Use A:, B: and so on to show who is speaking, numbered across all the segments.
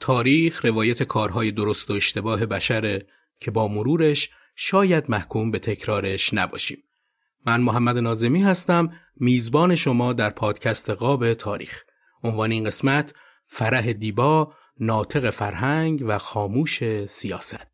A: تاریخ روایت کارهای درست و اشتباه بشره که با مرورش شاید محکوم به تکرارش نباشیم. من محمد نازمی هستم میزبان شما در پادکست قاب تاریخ. عنوان این قسمت فرح دیبا، ناطق فرهنگ و خاموش سیاست.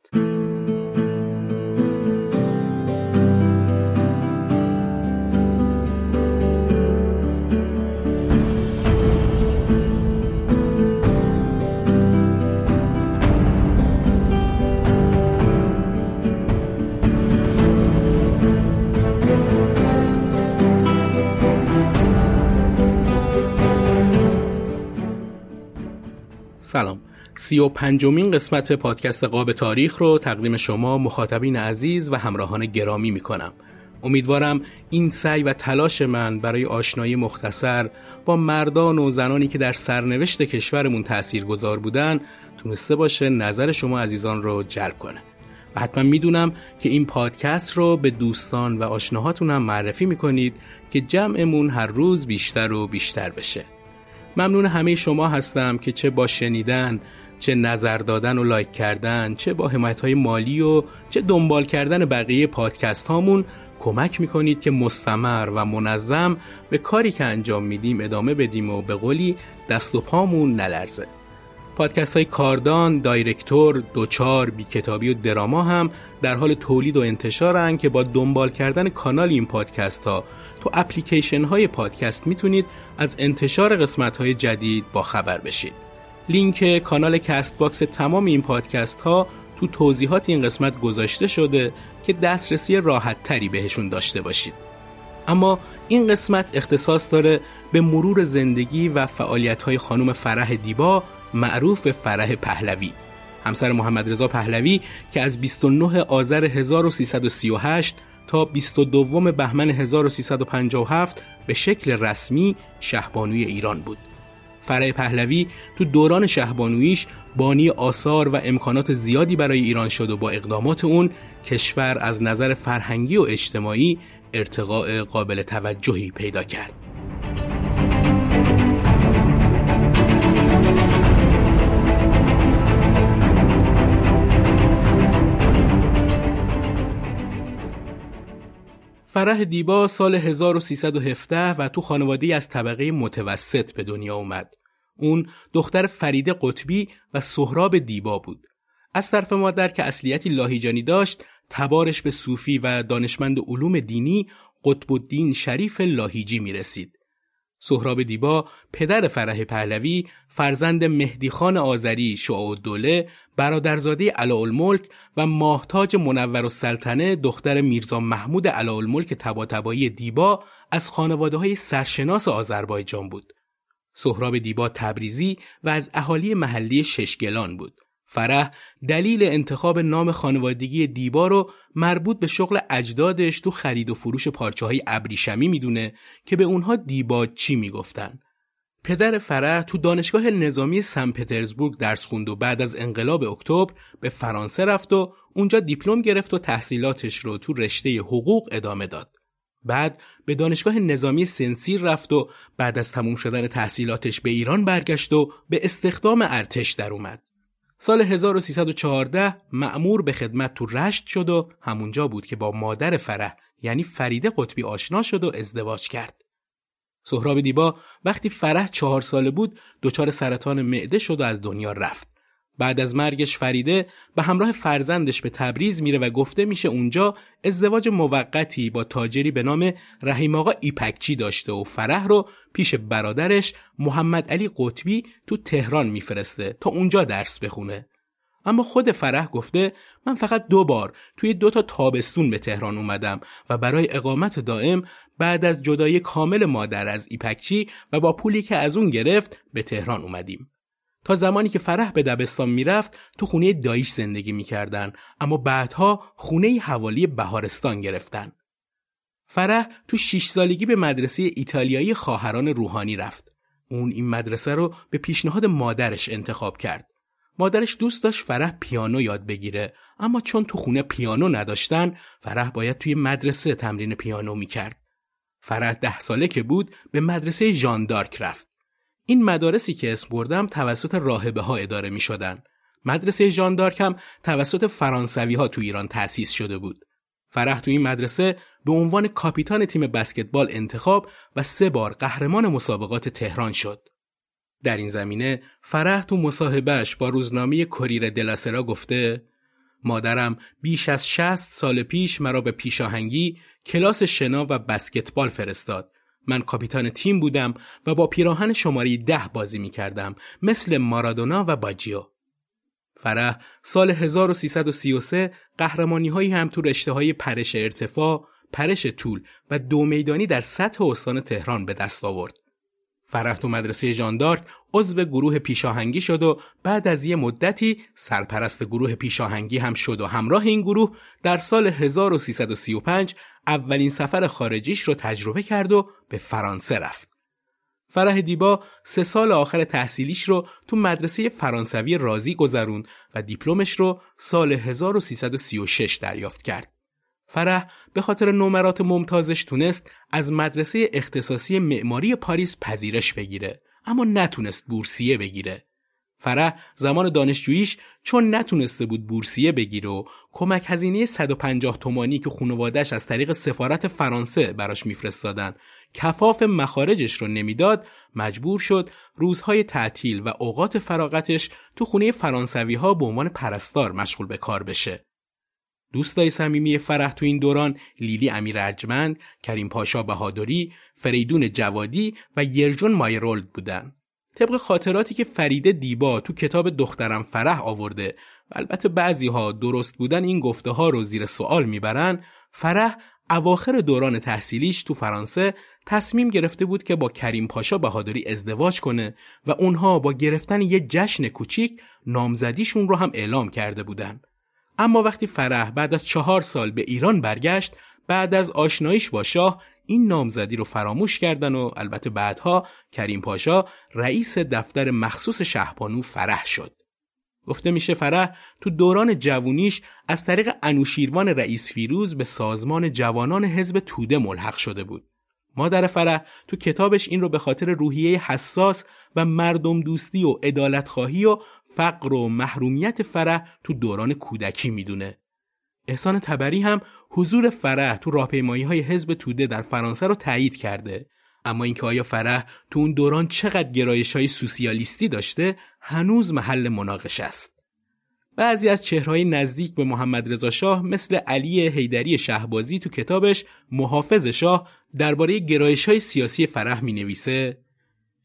A: سلام سی و پنجمین قسمت پادکست قاب تاریخ رو تقدیم شما مخاطبین عزیز و همراهان گرامی می کنم. امیدوارم این سعی و تلاش من برای آشنایی مختصر با مردان و زنانی که در سرنوشت کشورمون تأثیر گذار بودن تونسته باشه نظر شما عزیزان رو جلب کنه. و حتما می‌دونم که این پادکست رو به دوستان و آشناهاتون هم معرفی می‌کنید که جمعمون هر روز بیشتر و بیشتر بشه. ممنون همه شما هستم که چه با شنیدن چه نظر دادن و لایک کردن چه با حمایت های مالی و چه دنبال کردن بقیه پادکست هامون کمک می‌کنید که مستمر و منظم به کاری که انجام میدیم ادامه بدیم و به قولی دست و پامون نلرزه. پادکست های کاردان، دایرکتور، دوچار، بی کتابی و دراما هم در حال تولید و انتشارن که با دنبال کردن کانال این پادکست ها تو اپلیکیشن های پادکست می‌تونید از انتشار قسمت های جدید با خبر بشید. لینک کانال Castbox تمام این پادکست ها تو توضیحات این قسمت گذاشته شده که دسترسی راحت تری بهشون داشته باشید. اما این قسمت اختصاص داره به مرور زندگی و فعالیت های خانم فرح دیبا معروف به فرح پهلوی همسر محمد رضا پهلوی که از 29 آذر 1338 تا 22 بهمن 1357 به شکل رسمی شهبانوی ایران بود. فرح پهلوی تو دوران شهبانویش بانی آثار و امکانات زیادی برای ایران شد و با اقدامات اون کشور از نظر فرهنگی و اجتماعی ارتقاء قابل توجهی پیدا کرد. فرح دیبا سال 1317 و تو خانواده از طبقه متوسط به دنیا اومد. اون دختر فرید قطبی و سهراب دیبا بود. از طرف مادر که اصلیتی لاهیجانی داشت، تبارش به صوفی و دانشمند علوم دینی قطب الدین شریف لاهیجی می رسید. سهراب دیبا پدر فرح پهلوی فرزند مهدی خان آذری شعاع دوله برادرزاده علاءالملک و ماهتاج منور السلطنه دختر میرزا محمود علاءالملک تباتبایی دیبا از خانواده های سرشناس آذربایجان بود. سهراب دیبا تبریزی و از اهالی محلی ششگلان بود. فرح دلیل انتخاب نام خانوادگی دیبا رو مربوط به شغل اجدادش تو خرید و فروش پارچه های ابریشمی می‌دونه که به اونها دیبا چی می‌گفتن. پدر فرح تو دانشگاه نظامی سن پترزبورگ درس خوند و بعد از انقلاب اکتبر به فرانسه رفت و اونجا دیپلم گرفت و تحصیلاتش رو تو رشته حقوق ادامه داد. بعد به دانشگاه نظامی سنسیر رفت و بعد از تموم شدن تحصیلاتش به ایران برگشت و به استخدام ارتش در اومد. سال 1314 معمور به خدمت تو رشت شد و همونجا بود که با مادر فرح یعنی فریده قطبی آشنا شد و ازدواج کرد. سهراب دیبا وقتی فرح چهار ساله بود دچار سرطان معده شد و از دنیا رفت. بعد از مرگش فریده به همراه فرزندش به تبریز میره و گفته میشه اونجا ازدواج موقتی با تاجری به نام رحیم آقا ایپکچی داشته و فرح رو پیش برادرش محمد علی قطبی تو تهران میفرسته تا اونجا درس بخونه. اما خود فرح گفته من فقط دو بار توی دو تا تابستون به تهران اومدم و برای اقامت دائم بعد از جدای کامل مادر از ایپکچی و با پولی که از اون گرفت به تهران اومدیم. تا زمانی که فرح به دبستان می‌رفت تو خونه دایش زندگی می‌کردن اما بعدها خونه حوالی بهارستان گرفتن. فرح تو شیش سالگی به مدرسه ایتالیایی خواهران روحانی رفت. اون این مدرسه رو به پیشنهاد مادرش انتخاب کرد. مادرش دوست داشت فرح پیانو یاد بگیره اما چون تو خونه پیانو نداشتن فرح باید توی مدرسه تمرین پیانو می‌کرد. فرح ده ساله که بود به مدرسه ژاندارک رفت. این مدارسی که اسم بردم توسط راهبه ها اداره می شدن. مدرسه ژاندارک هم توسط فرانسوی ها تو ایران تأسیس شده بود. فرح تو این مدرسه به عنوان کاپیتان تیم بسکتبال انتخاب و سه بار قهرمان مسابقات تهران شد. در این زمینه فرح تو مصاحبهش با روزنامه کریر دلاسرا گفته مادرم بیش از 60 سال پیش مرا به پیشاهنگی کلاس شنا و بسکتبال فرستاد من کاپیتان تیم بودم و با پیراهن شماره ده بازی می کردم مثل مارادونا و باجیو. فرح سال 1333 قهرمانی هایی هم تو رشته های پرش ارتفاع، پرش طول و دو میدانی در سطح استان تهران به دست آورد. فرح تو مدرسه ژاندارک عضو گروه پیشاهنگی شد و بعد از یه مدتی سرپرست گروه پیشاهنگی هم شد و همراه این گروه در سال 1335 اولین سفر خارجیش رو تجربه کرد و به فرانسه رفت. فرح دیبا سه سال آخر تحصیلیش رو تو مدرسه فرانسوی رازی گذروند و دیپلمش رو سال 1336 دریافت کرد. فرح به خاطر نمرات ممتازش تونست از مدرسه اختصاصی معماری پاریس پذیرش بگیره اما نتونست بورسیه بگیره. فرح زمان دانشجوییش چون نتونسته بود بورسیه بگیره و کمک هزینه 150 تومانی که خانوادش از طریق سفارت فرانسه براش میفرستادن کفاف مخارجش رو نمی‌داد مجبور شد روزهای تعطیل و اوقات فراغتش تو خونه فرانسوی ها به عنوان پرستار مشغول به کار بشه. دوستای صمیمی فرح تو این دوران لیلی امیر ارجمند، کریم پاشا بهادری، فریدون جوادی و یرجون مایرولد بودن. طبق خاطراتی که فریده دیبا تو کتاب دخترم فرح آورده و البته بعضی ها درست بودن این گفته ها رو زیر سوال می‌برن فرح اواخر دوران تحصیلیش تو فرانسه تصمیم گرفته بود که با کریم پاشا بهادری ازدواج کنه و اونها با گرفتن یه جشن کوچیک نامزدیشون رو هم اعلام کرده بودن. اما وقتی فرح بعد از چهار سال به ایران برگشت بعد از آشناییش با شاه این نامزدی رو فراموش کردن و البته بعدها کریم پاشا رئیس دفتر مخصوص شهبانو فرح شد. گفته میشه فرح تو دوران جوونیش از طریق انوشیروان رئیس فیروز به سازمان جوانان حزب توده ملحق شده بود. مادر فرح تو کتابش این رو به خاطر روحیه حساس و مردم دوستی و ادالت خواهی و فقر و محرومیت فرح تو دوران کودکی می‌دونه. احسان تبری هم حضور فرح تو راهپیمایی های حزب توده در فرانسه رو تایید کرده اما اینکه آیا فرح تو اون دوران چقدر گرایش های سوسیالیستی داشته هنوز محل مناقشه است. بعضی از چهرهای نزدیک به محمد رضا شاه مثل علی حیدری شهبازی تو کتابش محافظ شاه درباره گرایش های سیاسی فرح می نویسه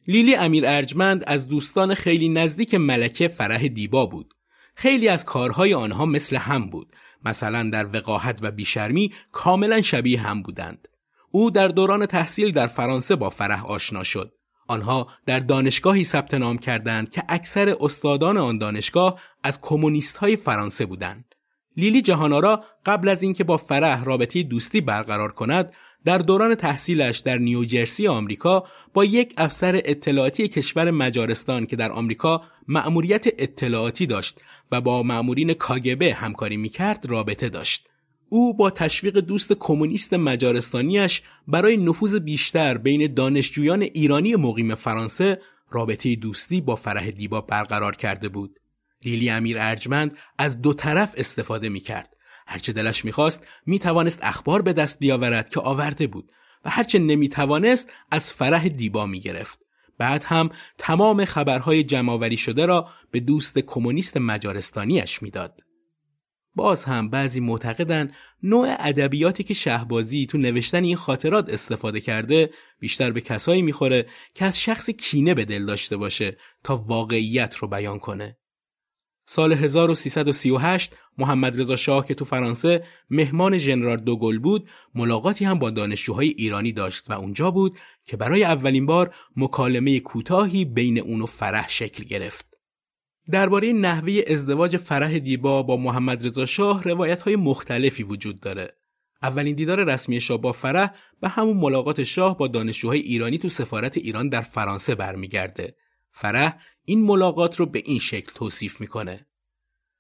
A: لیلی امیر ارجمند از دوستان خیلی نزدیک ملکه فرح دیبا بود. خیلی از کارهای آنها مثل هم بود. مثلا در وقاحت و بیشرمی کاملا شبیه هم بودند. او در دوران تحصیل در فرانسه با فرح آشنا شد. آنها در دانشگاهی ثبت نام کردند که اکثر استادان آن دانشگاه از کمونیست های فرانسه بودند. لیلی جهانارا قبل از اینکه با فرح رابطه دوستی برقرار کند در دوران تحصیلش در نیوجرسی آمریکا با یک افسر اطلاعاتی کشور مجارستان که در آمریکا مأموریت اطلاعاتی داشت و با مأمورین کاگبه همکاری می‌کرد رابطه داشت. او با تشویق دوست کمونیست مجارستانیش برای نفوذ بیشتر بین دانشجویان ایرانی مقیم فرانسه رابطه دوستی با فرح دیبا برقرار کرده بود. لیلی امیر ارجمند از دو طرف استفاده می کرد. هرچه دلش می‌خواست می‌توانست اخبار به دست بیاورد که آورده بود و هرچه نمی‌توانست از فرح دیبا می‌گرفت. بعد هم تمام خبرهای جمعآوری شده را به دوست کمونیست مجارستانیش می‌داد. باز هم بعضی معتقدن نوع ادبیاتی که شهبازی تو نوشتن این خاطرات استفاده کرده بیشتر به کسایی می‌خوره که از شخص کینه به دل داشته باشه تا واقعیت رو بیان کنه. سال 1338 محمد رضا شاه که تو فرانسه مهمان ژنرال دوگل بود ملاقاتی هم با دانشجوهای ایرانی داشت و اونجا بود که برای اولین بار مکالمه کوتاهی بین اون و فرح شکل گرفت. درباره نحوه ازدواج فرح دیبا با محمد رضا شاه روایت های مختلفی وجود داره. اولین دیدار رسمی شاه با فرح به همون ملاقات شاه با دانشجوهای ایرانی تو سفارت ایران در فرانسه برمیگرده. فرح این ملاقات رو به این شکل توصیف می‌کنه.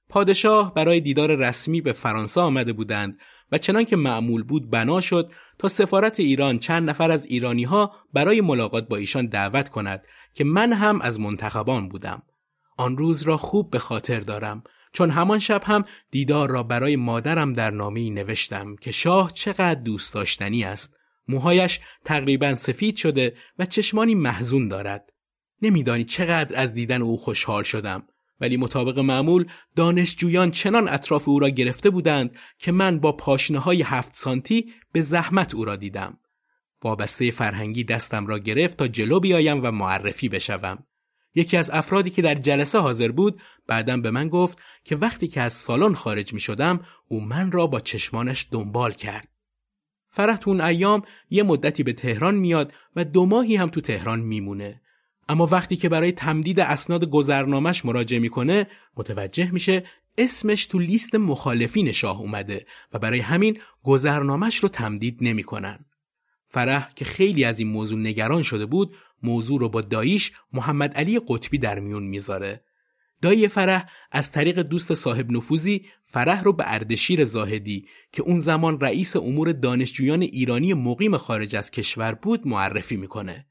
A: پادشاه برای دیدار رسمی به فرانسه آمده بودند و چنان که معمول بود بنا شد تا سفارت ایران چند نفر از ایرانی ها برای ملاقات با ایشان دعوت کند که من هم از منتخبان بودم. آن روز را خوب به خاطر دارم چون همان شب هم دیدار را برای مادرم در نامی نوشتم که شاه چقدر دوست داشتنی است. موهایش تقریبا سفید شده و چشمانی محزون دارد. نمیدانی چقدر از دیدن او خوشحال شدم. ولی مطابق معمول دانشجویان چنان اطراف او را گرفته بودند که من با پاشنه های هفت سانتی به زحمت او را دیدم. وابسته فرهنگی دستم را گرفت تا جلو بیایم و معرفی بشوم. یکی از افرادی که در جلسه حاضر بود بعدم به من گفت که وقتی که از سالن خارج می شدم او من را با چشمانش دنبال کرد. فرح اون ایام یه مدتی به تهران میاد و دو ماهی هم تو تهران میمونه. اما وقتی که برای تمدید اسناد گذرنامش مراجعه می‌کنه متوجه میشه اسمش تو لیست مخالفین شاه اومده و برای همین گذرنامش رو تمدید نمی‌کنن. فرح که خیلی از این موضوع نگران شده بود موضوع رو با داییش محمد علی قطبی در میون می‌ذاره. دایی فرح از طریق دوست صاحب نفوذی فرح رو به اردشیر زاهدی که اون زمان رئیس امور دانشجویان ایرانی مقیم خارج از کشور بود معرفی می‌کنه.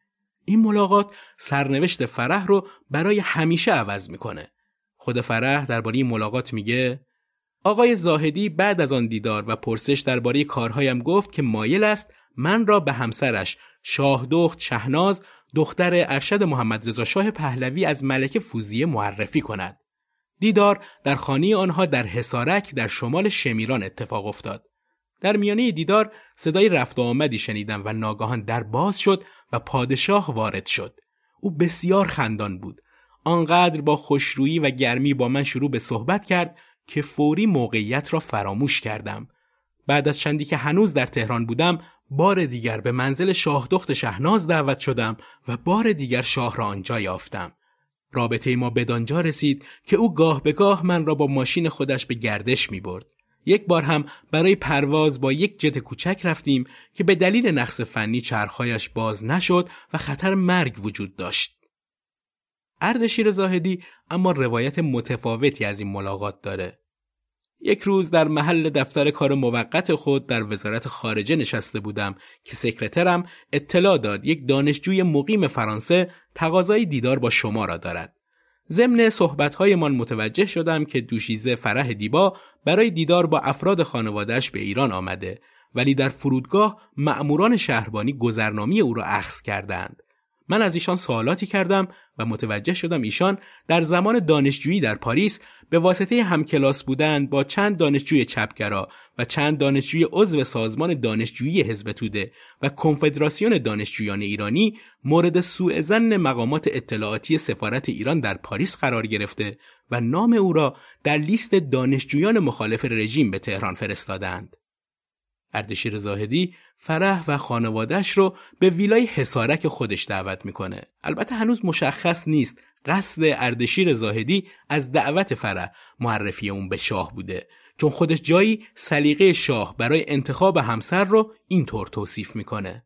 A: این ملاقات سرنوشت فرح رو برای همیشه عوض می‌کنه. خود فرح درباره این ملاقات میگه آقای زاهدی بعد از آن دیدار و پرسش درباره کارهایم گفت که مایل است من را به همسرش شاهدخت شهناز دختر ارشد محمد رضا شاه پهلوی از ملکه فوزیه معرفی کند. دیدار در خانه آنها در حسارک در شمال شمیران اتفاق افتاد. در میانه دیدار صدای رفت و آمدی شنیدم و ناگهان در باز شد و پادشاه وارد شد. او بسیار خندان بود. آنقدر با خوشرویی و گرمی با من شروع به صحبت کرد که فوری موقعیت را فراموش کردم. بعد از چندی که هنوز در تهران بودم بار دیگر به منزل شاهدخت شهناز دعوت شدم و بار دیگر شاه را آنجا یافتم. رابطه ما بدانجا رسید که او گاه به گاه من را با ماشین خودش به گردش می برد. یک بار هم برای پرواز با یک جت کوچک رفتیم که به دلیل نقص فنی چرخهایش باز نشد و خطر مرگ وجود داشت. اردشیر زاهدی اما روایت متفاوتی از این ملاقات داره. یک روز در محل دفتر کار موقت خود در وزارت خارجه نشسته بودم که سکرترم اطلاع داد یک دانشجوی مقیم فرانسه تقاضای دیدار با شما را دارد. ضمن صحبتهایمان متوجه شدم که دوشیزه فرح دیبا برای دیدار با افراد خانوادهش به ایران آمده ولی در فرودگاه مأموران شهربانی گذرنامه او را اخذ کردند. من از ایشان سوالاتی کردم و متوجه شدم ایشان در زمان دانشجویی در پاریس به واسطه همکلاس بودن با چند دانشجوی چپگرا و چند دانشجوی عضو سازمان دانشجویی حزب توده و کنفدراسیون دانشجویان ایرانی مورد سوء زن مقامات اطلاعاتی سفارت ایران در پاریس قرار گرفته و نام او را در لیست دانشجویان مخالف رژیم به تهران فرستادند. اردشیر زاهدی فرح و خانوادهش رو به ویلای حسارک خودش دعوت می‌کنه. البته هنوز مشخص نیست قصد اردشیر زاهدی از دعوت فرح معرفی اون به شاه بوده چون خودش جایی سلیقه شاه برای انتخاب همسر رو اینطور توصیف می‌کنه.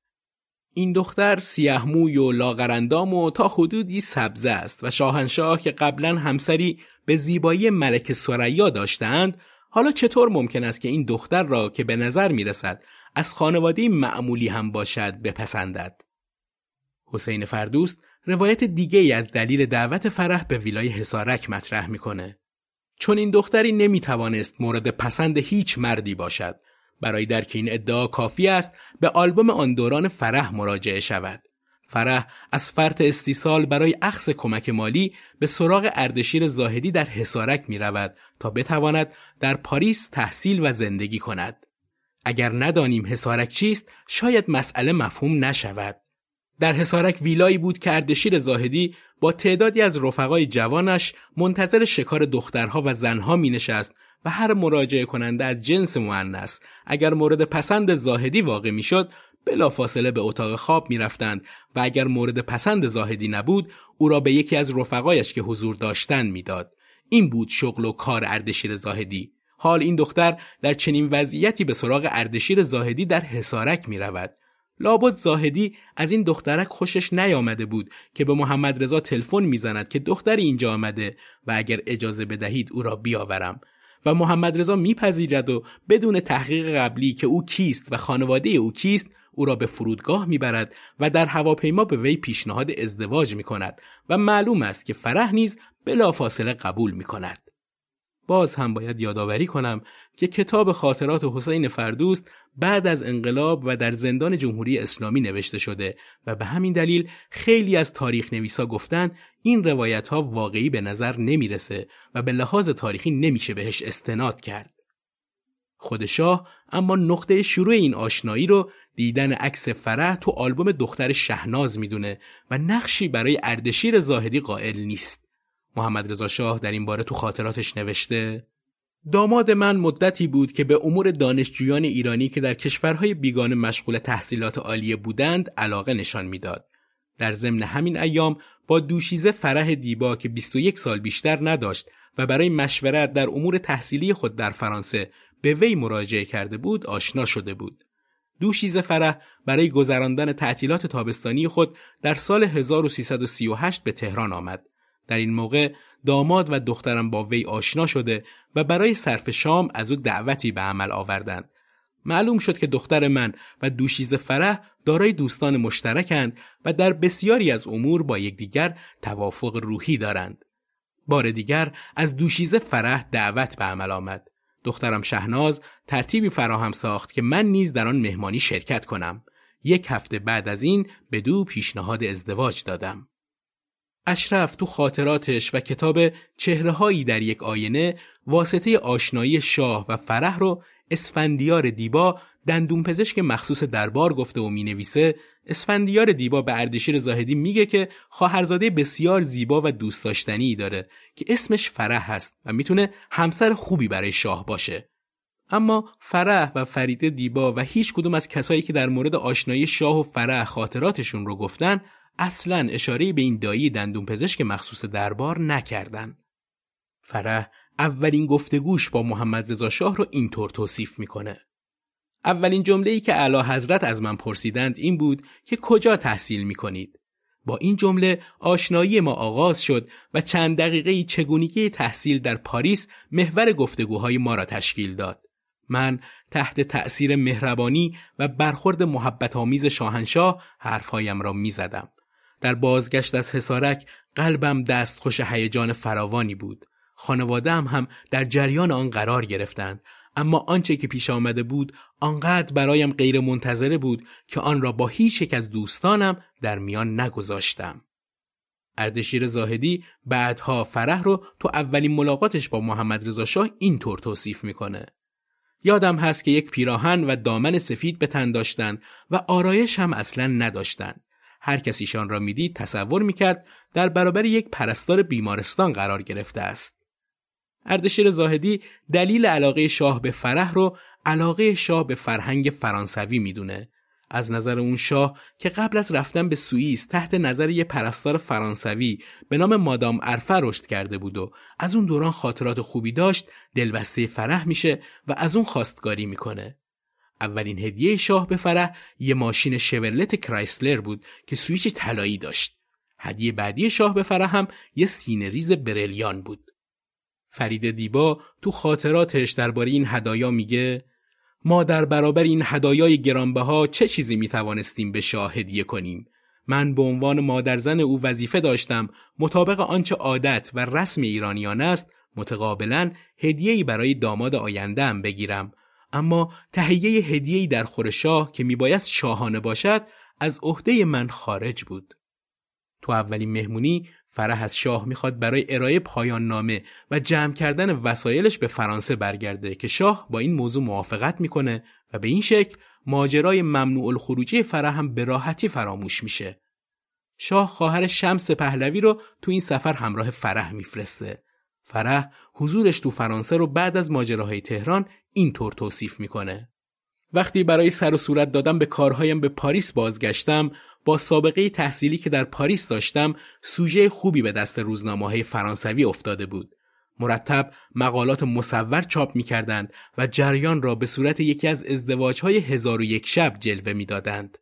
A: این دختر سیاه موی و لاغرندام و تا حدودی سبزه است و شاهنشاه که قبلا همسری به زیبایی ملک سریا داشتند حالا چطور ممکن است که این دختر را که به نظر می رسد از خانواده معمولی هم باشد بپسندد. حسین فردوست روایت دیگه ای از دلیل دعوت فرح به ویلای حسارک مطرح می‌کنه. چون این دختری نمی توانست مورد پسند هیچ مردی باشد برای درک این ادعا کافی است به آلبوم آن دوران فرح مراجعه شود. فرح از فرط استیصال برای اخص کمک مالی به سراغ اردشیر زاهدی در حسارک می رود تا بتواند در پاریس تحصیل و زندگی کند. اگر ندانیم حسارک چیست شاید مسئله مفهوم نشود. در حسارک ویلایی بود که اردشیر زاهدی با تعدادی از رفقای جوانش منتظر شکار دخترها و زنها می نشست و هر مراجعه کننده از جنس معنس اگر مورد پسند زاهدی واقع می شد بلافاصله به اتاق خواب می رفتند و اگر مورد پسند زاهدی نبود او را به یکی از رفقایش که حضور داشتند می‌داد. این بود شغل و کار اردشیر زاهدی. حال این دختر در چنین وضعیتی به سراغ اردشیر زاهدی در حسارک می رود. لابد زاهدی از این دخترک خوشش نیامده بود که به محمد رضا تلفن می‌زند که دختری اینجا آمده و اگر اجازه بدهید او را بیاورم و محمد رضا میپذیرد و بدون تحقیق قبلی که او کیست و خانواده او کیست او را به فرودگاه می‌برد و در هواپیما به وی پیشنهاد ازدواج می کند و معلوم است که فرح نیز بلافاصله قبول می کند. باز هم باید یادآوری کنم که کتاب خاطرات حسین فردوست بعد از انقلاب و در زندان جمهوری اسلامی نوشته شده و به همین دلیل خیلی از تاریخ نویسا گفتن این روایت ها واقعی به نظر نمی‌رسه و به لحاظ تاریخی نمیشه بهش استناد کرد. خود شاه اما نقطه شروع این آشنایی رو دیدن عکس فرح تو آلبوم دختر شهناز می‌دونه و نقشی برای اردشیر زاهدی قائل نیست. محمد رضا شاه در این باره تو خاطراتش نوشته داماد من مدتی بود که به امور دانشجویان ایرانی که در کشورهای بیگانه مشغول تحصیلات عالیه بودند علاقه نشان می‌داد. در ضمن همین ایام با دوشیزه فرح دیبا که 21 سال بیشتر نداشت و برای مشورت در امور تحصیلی خود در فرانسه به وی مراجعه کرده بود آشنا شده بود. دوشیزه فرح برای گذراندن تعطیلات تابستانی خود در سال 1338 به تهران آمد. در این موقع داماد و دخترم با وی آشنا شده و برای صرف شام از او دعوتی به عمل آوردند. معلوم شد که دختر من و دوشیز فرح دارای دوستان مشترکند و در بسیاری از امور با یکدیگر توافق روحی دارند. بار دیگر از دوشیزه فرح دعوت به عمل آمد. دخترم شهناز ترتیبی فراهم ساخت که من نیز در آن مهمانی شرکت کنم. یک هفته بعد از این به دو پیشنهاد ازدواج دادم. اشرف تو خاطراتش و کتاب چهرههایی در یک آینه واسطه آشنایی شاه و فرح رو اسفندیار دیبا دندون پزشک مخصوص دربار گفته و می‌نویسه. اسفندیار دیبا به اردشیر زاهدی میگه که خواهرزاده بسیار زیبا و دوست داشتنی داره که اسمش فرح هست و می‌تونه همسر خوبی برای شاه باشه. اما فرح و فرید دیبا و هیچ کدوم از کسایی که در مورد آشنایی شاه و فرح خاطراتشون رو گفتن اصلا اشاره به این دایی دندون پزشک مخصوص دربار نکردن. فرح اولین گفتگوش با محمد رضا شاه رو اینطور توصیف می‌کنه. اولین جمله ای که اعلی حضرت از من پرسیدند این بود که کجا تحصیل می‌کنید؟ با این جمله آشنایی ما آغاز شد و چند دقیقه چگونگی تحصیل در پاریس محور گفتگوهای ما را تشکیل داد. من تحت تأثیر مهربانی و برخورد محبت آمیز شاهنشاه حرفهایم را می‌زدم. در بازگشت از حسارک قلبم دستخوش هیجان فراوانی بود. خانواده هم, هم در جریان آن قرار گرفتند اما آنچه که پیش آمده بود آنقدر برایم غیر منتظره بود که آن را با هیچ یک از دوستانم در میان نگذاشتم. اردشیر زاهدی بعدها فرح رو تو اولین ملاقاتش با محمد رضا شاه اینطور توصیف می‌کنه. یادم هست که یک پیراهن و دامن سفید به تن داشتند و آرایش هم اصلا نداشتند. هر کسیشان را می‌دید تصور می‌کرد در برابر یک پرستار بیمارستان قرار گرفته است. اردشیر زاهدی دلیل علاقه شاه به فرح رو علاقه شاه به فرهنگ فرانسوی می‌دونه. از نظر اون شاه که قبل از رفتن به سوئیس تحت نظر یه پرستار فرانسوی به نام مادام ارفه رشد کرده بود و از اون دوران خاطرات خوبی داشت دلبسته فرح میشه و از اون خواستگاری می‌کنه اولین هدیه شاه به فرح یه ماشین شورلت کرایسلر بود که سویچ طلایی داشت. هدیه بعدی شاه به فرح هم یه سینه ریز برلیان بود. فرید دیبا تو خاطراتش درباره این هدایا میگه ما در برابر این هدایای گرانبها چه چیزی می توانستیم به شاه هدیه کنیم؟ من به عنوان مادرزن او وظیفه داشتم مطابق آنچه عادت و رسم ایرانیان است متقابلا هدیه‌ای برای داماد آیندهم بگیرم. اما تهیه هدیه‌ای در خور شاه که میباید شاهانه باشد از عهده من خارج بود تو اولین مهمونی فرح از شاه می‌خواد برای ارائه پایان نامه و جمع کردن وسایلش به فرانسه برگرده که شاه با این موضوع موافقت می‌کنه و به این شکل ماجرای ممنوع الخروجی فرح هم به راحتی فراموش میشه. شاه خواهر شمس پهلوی رو تو این سفر همراه فرح میفرسته. فرح حضورش تو فرانسه رو بعد از ماجراهای تهران اینطور توصیف می‌کنه. وقتی برای سر و صورت دادم به کارهایم به پاریس بازگشتم با سابقه تحصیلی که در پاریس داشتم سوژه خوبی به دست روزنامه های فرانسوی افتاده بود. مرتب مقالات مصور چاپ می کردند و جریان را به صورت یکی از ازدواج های هزار و یک شب جلوه می دادند.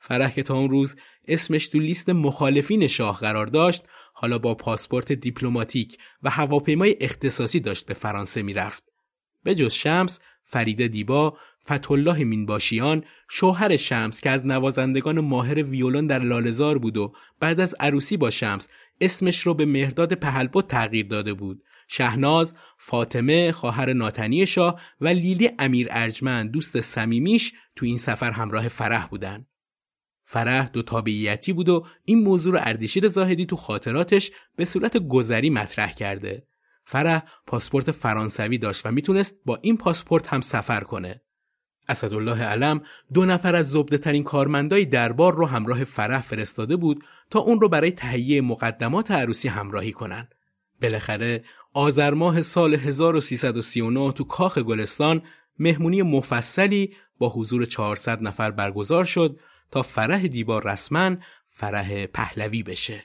A: فرح که تا اون روز اسمش تو لیست مخالفین شاه قرار داشت حالا با پاسپورت دیپلماتیک و هواپیمای اختصاصی داشت به فرانسه می‌رفت. به جز شمس فرید دیبا فتولاه مینباشیان شوهر شمس که از نوازندگان ماهر ویولون در لالزار بود و بعد از عروسی با شمس اسمش رو به مهرداد پهلبو تغییر داده بود شهناز، فاطمه، خواهر ناتنی شاه و لیلی امیر ارجمند دوست صمیمیش تو این سفر همراه فرح بودن. فرح دو تابعیتی بود و این موضوع رو اردشیر زاهدی تو خاطراتش به صورت گذری مطرح کرده. فرح پاسپورت فرانسوی داشت و می‌تونست با این پاسپورت هم سفر کنه. اسدالله علم دو نفر از زبده ترین کارمندای دربار رو همراه فرح فرستاده بود تا اون رو برای تهیه مقدمات عروسی همراهی کنن. بالاخره آذر ماه سال 1339 تو کاخ گلستان مهمونی مفصلی با حضور 400 نفر برگزار شد تا فرح دیبار رسما فرح پهلوی بشه.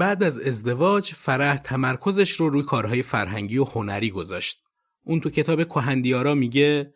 A: بعد از ازدواج فرح تمرکزش رو روی کارهای فرهنگی و هنری گذاشت. اون تو کتاب کهندیارا میگه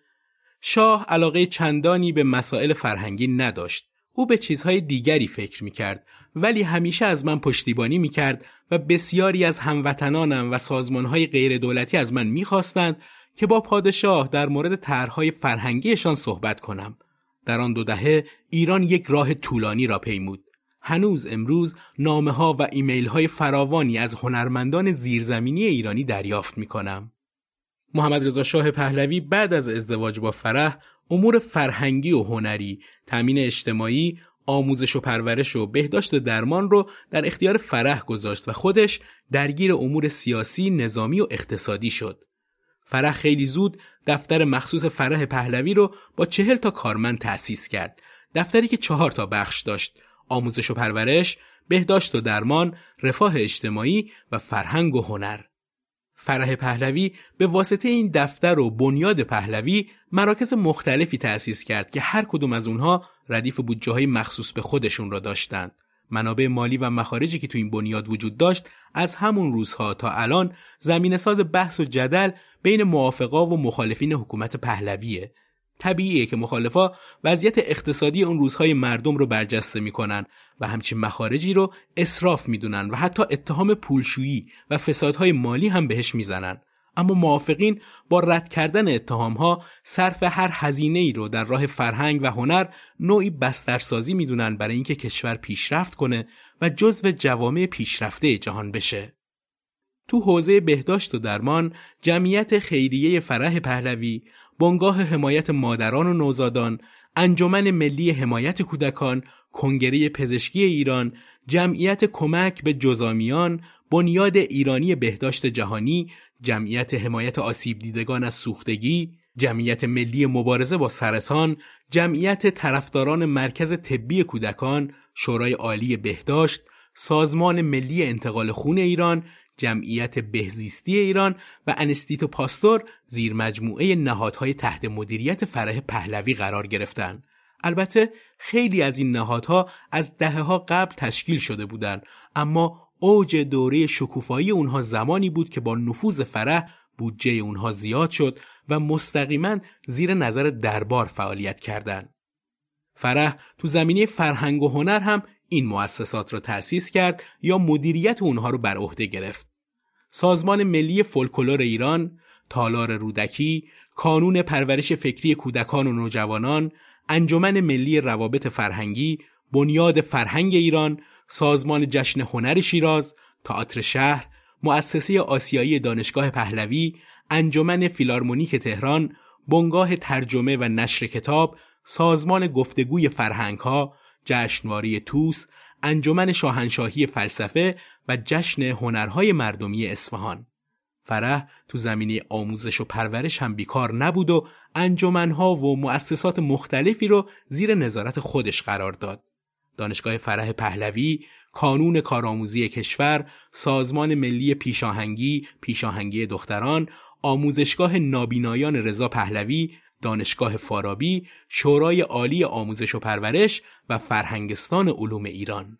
A: شاه علاقه چندانی به مسائل فرهنگی نداشت. او به چیزهای دیگری فکر می‌کرد ولی همیشه از من پشتیبانی می‌کرد و بسیاری از هموطنانم و سازمانهای غیر دولتی از من می‌خواستند که با پادشاه در مورد طرحهای فرهنگیشان صحبت کنم. در آن دو دهه ایران یک راه طولانی را پیمود. هنوز امروز نامه ها و ایمیل های فراوانی از هنرمندان زیرزمینی ایرانی دریافت می کنم. محمد رضا شاه پهلوی بعد از ازدواج با فرح امور فرهنگی و هنری، تأمین اجتماعی، آموزش و پرورش و بهداشت و درمان رو در اختیار فرح گذاشت و خودش درگیر امور سیاسی، نظامی و اقتصادی شد. فرح خیلی زود دفتر مخصوص فرح پهلوی رو با چهل تا کارمند تأسیس کرد. دفتری که چهار تا بخش داشت. آموزش و پرورش، بهداشت و درمان، رفاه اجتماعی و فرهنگ و هنر. فرح پهلوی به واسطه این دفتر و بنیاد پهلوی مراکز مختلفی تأسیس کرد که هر کدوم از اونها ردیف بودجه مخصوص به خودشون را داشتند. منابع مالی و مخارجی که تو این بنیاد وجود داشت از همون روزها تا الان زمین ساز بحث و جدل بین موافقا و مخالفین حکومت پهلویه طبیعیه که مخالفا وضعیت اقتصادی اون روزهای مردم رو برجسته می‌کنن و همچین مخارجی رو اصراف می‌دونن و حتی اتهام پولشویی و فسادهای مالی هم بهش می‌زنن اما موافقین با رد کردن اتهام ها صرف هر هزینه ای رو در راه فرهنگ و هنر نوعی بسترسازی می‌دونن برای اینکه کشور پیشرفت کنه و جزو جوامع پیشرفته جهان بشه. تو حوزه بهداشت و درمان جمعیت خیریه فرح پهلوی بنگاه حمایت مادران و نوزادان انجمن ملی حمایت کودکان کنگره پزشکی ایران جمعیت کمک به جزامیان بنیاد ایرانی بهداشت جهانی جمعیت حمایت آسیب دیدگان از سوختگی جمعیت ملی مبارزه با سرطان جمعیت طرفداران مرکز طبی کودکان شورای عالی بهداشت سازمان ملی انتقال خون ایران جمعیت بهزیستی ایران و انستیتو پاستور زیر مجموعه نهادهای تحت مدیریت فرح پهلوی قرار گرفتند. البته خیلی از این نهادها از دهه ها قبل تشکیل شده بودند اما اوج دوره شکوفایی اونها زمانی بود که با نفوذ فرح بودجه اونها زیاد شد و مستقیما زیر نظر دربار فعالیت کردند. فرح تو زمینه فرهنگ و هنر هم این مؤسسات را تأسیس کرد یا مدیریت اونها رو بر عهده گرفت. سازمان ملی فولکلور ایران، تالار رودکی، کانون پرورش فکری کودکان و نوجوانان، انجمن ملی روابط فرهنگی، بنیاد فرهنگ ایران، سازمان جشن هنر شیراز، تئاتر شهر، مؤسسه آسیایی دانشگاه پهلوی، انجمن فیلارمونیک تهران، بنگاه ترجمه و نشر کتاب، سازمان گفتگوی فرهنگ ها، جشنواره توس، انجمن شاهنشاهی فلسفه و جشن هنرهای مردمی اصفهان. فرح تو زمینه آموزش و پرورش هم بیکار نبود و انجمنها و مؤسسات مختلفی رو زیر نظارت خودش قرار داد. دانشگاه فرح پهلوی، کانون کارآموزی کشور، سازمان ملی پیشاهنگی، پیشاهنگی دختران، آموزشگاه نابینایان رضا پهلوی، دانشگاه فارابی، شورای عالی آموزش و پرورش و فرهنگستان علوم ایران.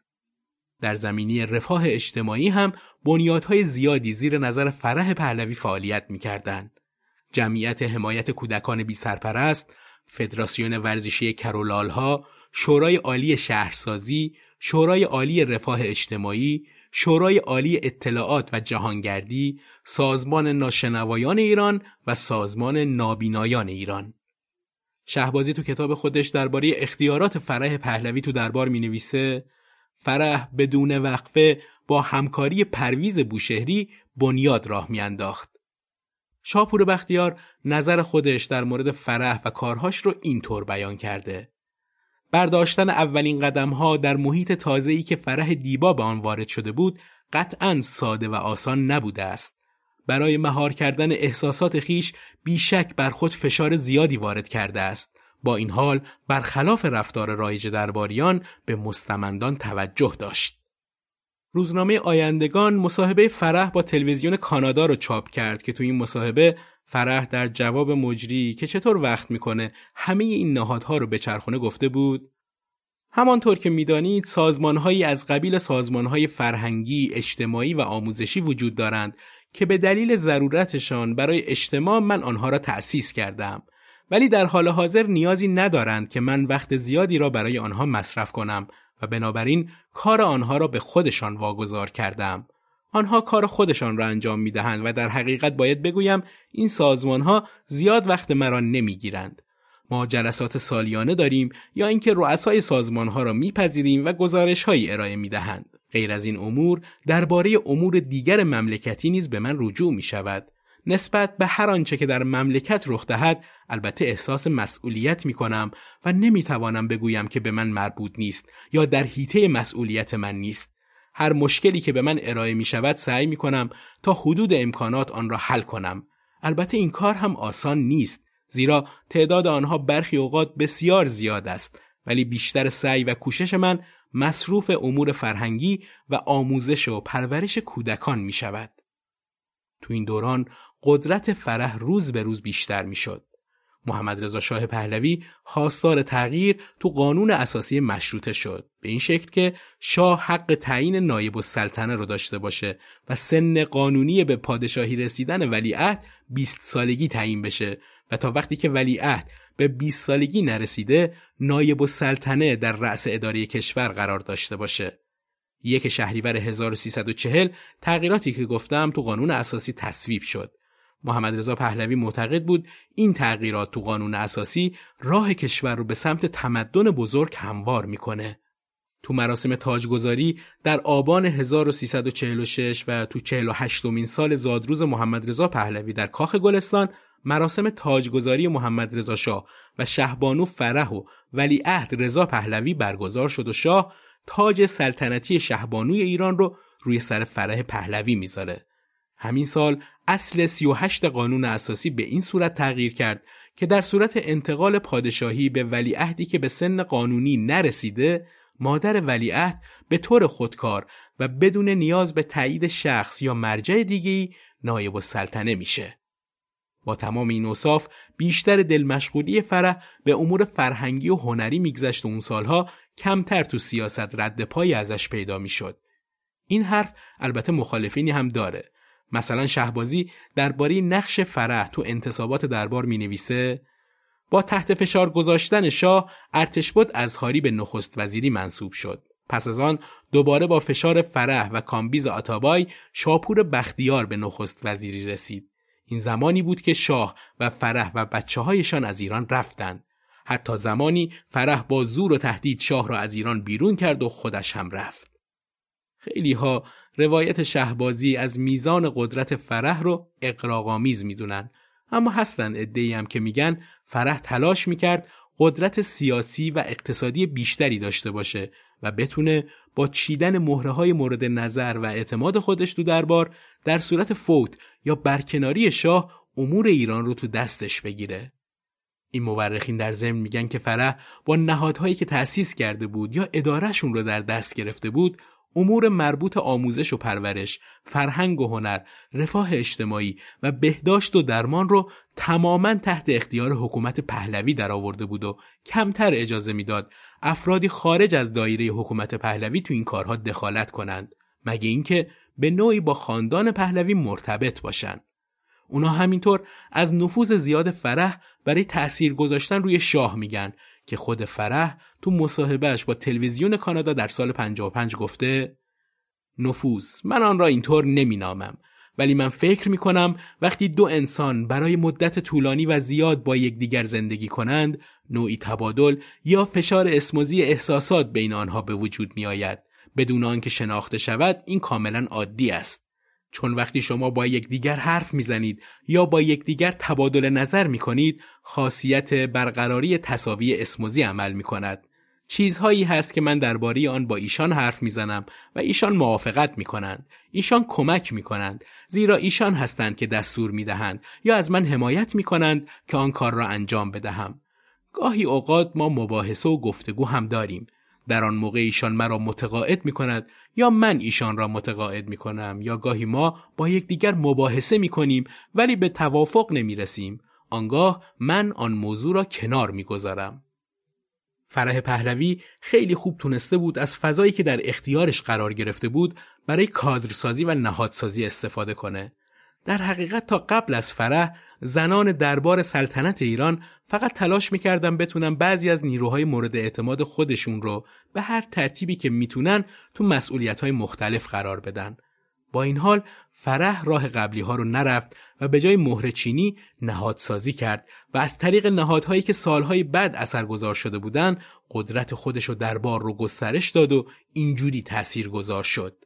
A: در زمینی رفاه اجتماعی هم بنیادهای زیادی زیر نظر فرح پهلوی فعالیت می‌کردند. جمعیت حمایت کودکان بی سرپرست، فدراسیون ورزشی کرولالها، شورای عالی شهرسازی، شورای عالی رفاه اجتماعی، شورای عالی اطلاعات و جهانگردی، سازمان ناشنوایان ایران و سازمان نابینایان ایران. شهبازی تو کتاب خودش درباره اختیارات فرح پهلوی تو دربار می نویسه فرح بدون وقفه با همکاری پرویز بوشهری بنیاد راه میانداخت. شاپور بختیار نظر خودش در مورد فرح و کارهاش رو اینطور بیان کرده. برداشتن اولین قدم ها در محیط تازه‌ای که فرح دیبا به آن وارد شده بود قطعا ساده و آسان نبوده است. برای مهار کردن احساسات خیش بیشک بر خود فشار زیادی وارد کرده است. با این حال برخلاف رفتار رایج درباریان به مستمندان توجه داشت. روزنامه آیندگان مصاحبه فرح با تلویزیون کانادا رو چاپ کرد که تو این مصاحبه فرح در جواب مجری که چطور وقت می‌کنه همه این نهادها رو به چرخونه گفته بود همانطور که می‌دانید سازمانهایی از قبیل سازمانهای فرهنگی، اجتماعی و آموزشی وجود دارند که به دلیل ضرورتشان برای اجتماع من آنها را تأسیس کردم ولی در حال حاضر نیازی ندارند که من وقت زیادی را برای آنها مصرف کنم و بنابراین کار آنها را به خودشان واگذار کردم. آنها کار خودشان را انجام می دهند و در حقیقت باید بگویم این سازمان ها زیاد وقت مرا نمی گیرند. ما جلسات سالیانه داریم یا اینکه رؤسای سازمان ها را میپذیریم و گزارش های ارائه می دهند. غیر از این امور درباره امور دیگر مملکتی نیز به من رجوع می شود. نسبت به هر آنچه که در مملکت رخ دهد البته احساس مسئولیت می کنم و نمی توانم بگویم که به من مربوط نیست یا در حیطه مسئولیت من نیست. هر مشکلی که به من ارائه می شود سعی می کنم تا حدود امکانات آن را حل کنم. البته این کار هم آسان نیست زیرا تعداد آنها برخی اوقات بسیار زیاد است ولی بیشتر سعی و کوشش من مصروف امور فرهنگی و آموزش و پرورش کودکان می شود. تو این دوران قدرت فرح روز به روز بیشتر می شد. محمد رضا شاه پهلوی خواستار تغییر تو قانون اساسی مشروطه شد. به این شکل که شاه حق تعیین نایب السلطنه رو داشته باشه و سن قانونی به پادشاهی رسیدن ولیعهد 20 سالگی تعیین بشه و تا وقتی که ولیعهد به 20 سالگی نرسیده نایب السلطنه در رأس اداره کشور قرار داشته باشه. یک شهریور 1340 تغییراتی که گفتم تو قانون اساسی تصویب شد. محمد رضا پهلوی معتقد بود این تغییرات تو قانون اساسی راه کشور رو به سمت تمدن بزرگ هموار می‌کنه. تو مراسم تاجگذاری در آبان 1346 و تو 48 مین سال زادروز محمد رضا پهلوی در کاخ گلستان مراسم تاجگذاری محمد رضا شاه و شهبانو فرح و ولیعهد رضا پهلوی برگزار شد و شاه تاج سلطنتی شهبانوی ایران رو روی سر فرح پهلوی می‌ذاره. همین سال اصل 38 قانون اساسی به این صورت تغییر کرد که در صورت انتقال پادشاهی به ولیعهدی که به سن قانونی نرسیده مادر ولیعهد به طور خودکار و بدون نیاز به تایید شخص یا مرجع دیگری نایب السلطنه میشه. با تمام این اوصاف بیشتر دلمشغولی فرح به امور فرهنگی و هنری میگذشت و اون سالها کمتر تو سیاست رد پایی ازش پیدا می‌شد. این حرف البته مخالفینی هم داره مثلا شهبازی درباره نقش فرح تو انتصابات دربار می نویسه با تحت فشار گذاشتن شاه ارتشبد ازهاری به نخست وزیری منصوب شد. پس از آن دوباره با فشار فرح و کامبیز آتابای شاپور بختیار به نخست وزیری رسید. این زمانی بود که شاه و فرح و بچه هایشان از ایران رفتند. حتی زمانی فرح با زور و تهدید شاه را از ایران بیرون کرد و خودش هم رفت. خیلی ها روایت شهبازی از میزان قدرت فرح رو اقراغامیز می‌دونن اما هستن ادهی هم که میگن فرح تلاش می‌کرد قدرت سیاسی و اقتصادی بیشتری داشته باشه و بتونه با چیدن مهره های مورد نظر و اعتماد خودش تو دربار در صورت فوت یا برکناری شاه امور ایران رو تو دستش بگیره. این مورخین در ضمن میگن که فرح با نهادهایی که تأسیس کرده بود یا ادارهشون رو در دست گرفته بود امور مربوط آموزش و پرورش، فرهنگ و هنر، رفاه اجتماعی و بهداشت و درمان رو تماما تحت اختیار حکومت پهلوی درآورده بود و کمتر اجازه می‌داد افرادی خارج از دایره حکومت پهلوی تو این کارها دخالت کنند مگه اینکه به نوعی با خاندان پهلوی مرتبط باشند. اونا همینطور از نفوذ زیاد فرح برای تأثیر گذاشتن روی شاه میگن که خود فرح تو مصاحبهش با تلویزیون کانادا در سال 55 گفته نفوذ من آن را اینطور نامم ولی من فکر می کنم وقتی دو انسان برای مدت طولانی و زیاد با یکدیگر زندگی کنند نوعی تبادل یا فشار اسموزی احساسات بین آنها به وجود می آید بدون آنکه شناخته شود این کاملا عادی است. چون وقتی شما با یکدیگر حرف می‌زنید یا با یکدیگر تبادل نظر می کنید خاصیت برقراری تصاوی اسموزی عمل می کند. چیزهایی هست که من درباره آن با ایشان حرف می‌زنم و ایشان موافقت می کنند. ایشان کمک می کنند زیرا ایشان هستند که دستور می دهند یا از من حمایت می کنند که آن کار را انجام بدهم. گاهی اوقات ما مباحثه و گفتگو هم داریم در آن موقع ایشان مرا متقاعد می کند یا من ایشان را متقاعد می کنم یا گاهی ما با یکدیگر مباحثه می کنیم ولی به توافق نمی رسیم. آنگاه من آن موضوع را کنار می گذارم. فرح پهلوی خیلی خوب تونسته بود از فضایی که در اختیارش قرار گرفته بود برای کادرسازی و نهادسازی استفاده کنه. در حقیقت تا قبل از فرح زنان دربار سلطنت ایران فقط تلاش می‌کردن بتونن بعضی از نیروهای مورد اعتماد خودشون رو به هر ترتیبی که می‌تونن تو مسئولیت مختلف قرار بدن. با این حال فرح راه قبلی ها رو نرفت و به جای مهر چینی نهادسازی کرد و از طریق نهادهایی که سالهای بعد اثرگذار شده بودن قدرت خودش و دربار رو گسترش داد و اینجوری تأثیر گذار شد.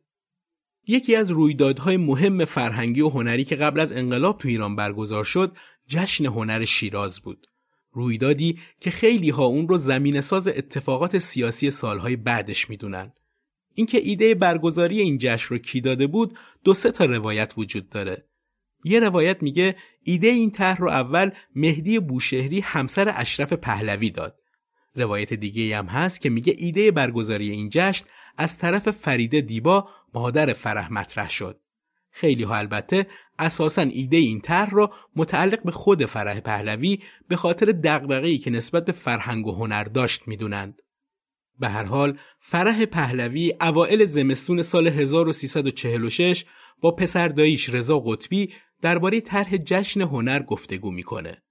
A: یکی از رویدادهای مهم فرهنگی و هنری که قبل از انقلاب تو ایران برگزار شد جشن هنر شیراز بود. رویدادی که خیلی ها اون رو زمین ساز اتفاقات سیاسی سالهای بعدش می‌دونن. اینکه ایده برگزاری این جشن رو کی داده بود دو سه تا روایت وجود داره. یه روایت میگه ایده این طرح رو اول مهدی بوشهری همسر اشرف پهلوی داد. روایت دیگه هم هست که میگه ایده برگزاری این جشن از طرف فریده دیبا مادر فرح مطرح شد. خیلی ها البته اساسا ایده این طرح را متعلق به خود فرح پهلوی به خاطر دغدغه‌ای که نسبت به فرهنگ و هنر داشت می‌دونند. به هر حال فرح پهلوی اوائل زمستون سال 1346 با پسر داییش رضا قطبی درباره طرح جشن هنر گفتگو می‌کنه.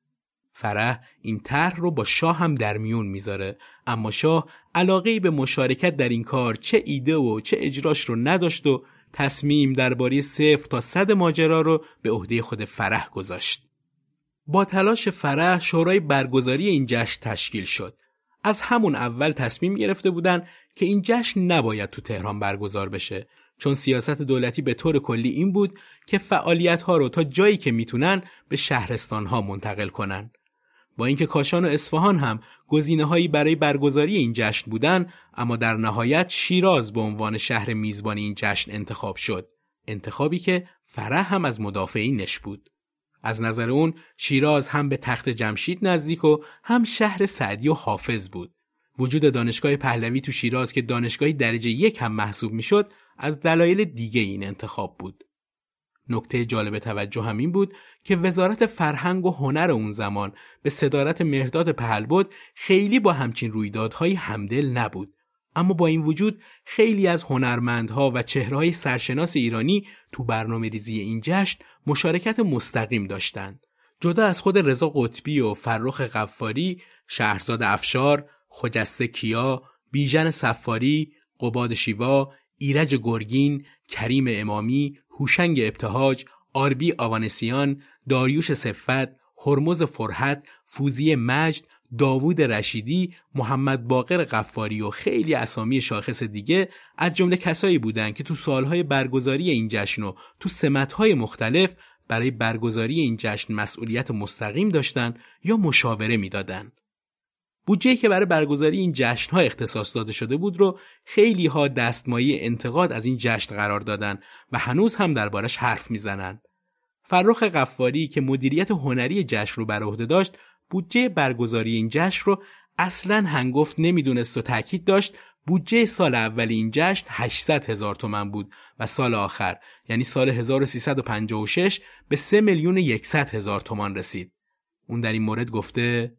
A: فرح این طرح رو با شاه هم در میون می‌ذاره اما شاه علاقه به مشارکت در این کار چه ایده و چه اجراش رو نداشت و تصمیم درباره صفر تا صد ماجرا رو به عهده خود فرح گذاشت. با تلاش فرح شورای برگزاری این جشن تشکیل شد. از همون اول تصمیم گرفته بودن که این جشن نباید تو تهران برگزار بشه چون سیاست دولتی به طور کلی این بود که فعالیت ها رو تا جایی که می‌تونن به شهرستان ها منتقل کنن. با اینکه کاشان و اصفهان هم گزینه هایی برای برگزاری این جشن بودن اما در نهایت شیراز به عنوان شهر میزبان این جشن انتخاب شد. انتخابی که فرح هم از مدافعینش بود. از نظر اون شیراز هم به تخت جمشید نزدیک و هم شهر سعدی و حافظ بود. وجود دانشگاه پهلوی تو شیراز که دانشگاهی درجه یک هم محسوب می‌شد از دلایل دیگه این انتخاب بود. نکته جالب توجه هم این بود که وزارت فرهنگ و هنر اون زمان به صدارت مهرداد پهلبد خیلی با همچین رویدادهایی همدل نبود اما با این وجود خیلی از هنرمندها و چهرهای سرشناس ایرانی تو برنامه ریزی این جشن مشارکت مستقیم داشتند. جدا از خود رضا قطبی و فرخ قفاری، شهرزاد افشار، خجسته کیا، بیژن سفاری، قباد شیوا، ایرج گرگین، کریم امامی، هوشنگ ابتهاج، آربی آوانسیان، داریوش صفت، هرمز فرحت، فوزی مجد، داوود رشیدی، محمد باقر قفاری و خیلی اسامی شاخص دیگه از جمله کسایی بودند که تو سالهای برگزاری این جشن و تو سمتهای مختلف برای برگزاری این جشن مسئولیت مستقیم داشتن یا مشاوره می‌دادند. بودجه که برای برگزاری این جشن ها اختصاص داده شده بود رو خیلی ها دستمایه انتقاد از این جشن قرار دادن و هنوز هم دربارش حرف می‌زنند. فرخ قفاری که مدیریت هنری جشن رو بر عهده داشت بودجه برگزاری این جشن رو اصلا هنگفت نمی‌دونست و تاکید داشت بودجه سال اول این جشن 800 هزار تومن بود و سال آخر یعنی سال 1356 به 3 میلیون 100 هزار تومان رسید. اون در این مورد گفته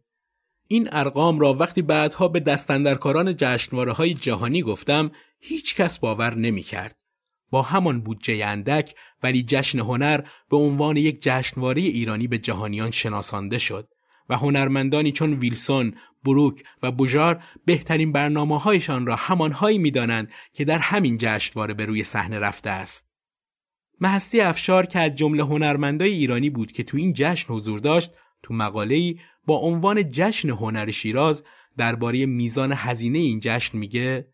A: این ارقام را وقتی بعدها به دستندرکاران جشنواره های جهانی گفتم هیچ کس باور نمی کرد. با همان بودجه اندک ولی جشن هنر به عنوان یک جشنواره ایرانی به جهانیان شناسانده شد و هنرمندانی چون ویلسون، بروک و بوژار بهترین برنامه هایشان را همانهایی می دانند که در همین جشنواره به روی صحنه رفته است. محستی افشار که از جمله هنرمندای ایرانی بود که تو این جشن حضور داشت تو مقاله‌ای با عنوان جشن هنر شیراز درباره میزان هزینه این جشن میگه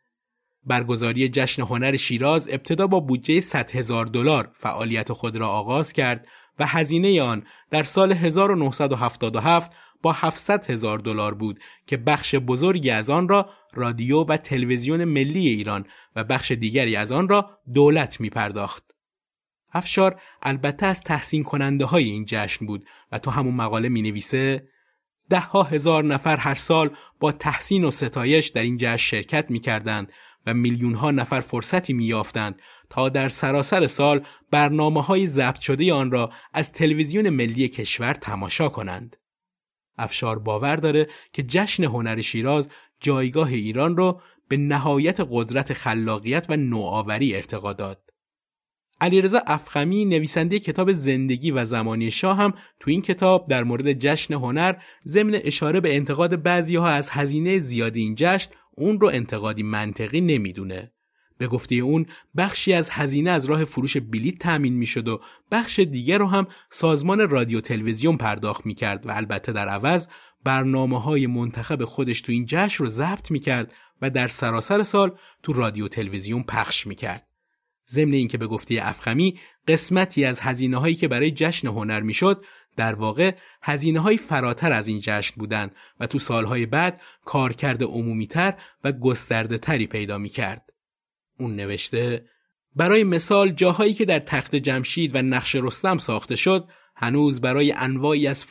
A: برگزاری جشن هنر شیراز ابتدا با بودجه 100 هزار دلار فعالیت خود را آغاز کرد و هزینه آن در سال 1977 با 700 هزار دلار بود که بخش بزرگی از آن را رادیو و تلویزیون ملی ایران و بخش دیگری از آن را دولت می پرداخت. افشار البته از تحسین کننده های این جشن بود و تو همون مقاله می نویسه ده ها هزار نفر هر سال با تحسین و ستایش در این جشن شرکت می کردند و میلیون ها نفر فرصتی می یافتند تا در سراسر سال برنامه های ضبط شده آن را از تلویزیون ملی کشور تماشا کنند. افشار باور داره که جشن هنر شیراز جایگاه ایران را به نهایت قدرت خلاقیت و نوآوری ارتقا داد. علیرضا افخمی نویسنده کتاب زندگی و زمانی شاه هم تو این کتاب در مورد جشن هنر ضمن اشاره به انتقاد بعضی ها از هزینه زیادی این جشن اون رو انتقادی منطقی نمی‌دونه. به گفته اون بخشی از هزینه از راه فروش بلیت تأمین می‌شد و بخش دیگر رو هم سازمان رادیو تلویزیون پرداخت می‌کرد و البته در عوض برنامه های منتخب خودش تو این جشن رو ضبط می‌کرد و در سراسر سال تو رادیو تلویزیون پخش می‌کرد. ضمن اینکه به گفته افخمی قسمتی از هزینه هایی که برای جشن هنر می‌شد در واقع هزینه های فراتر از این جشن بودند و تو سالهای بعد کارکرد عمومیتر و گسترده تری پیدا می کرد. اون نوشته برای مثال جاهایی که در تخت جمشید و نقش رستم ساخته شد هنوز برای انواعی از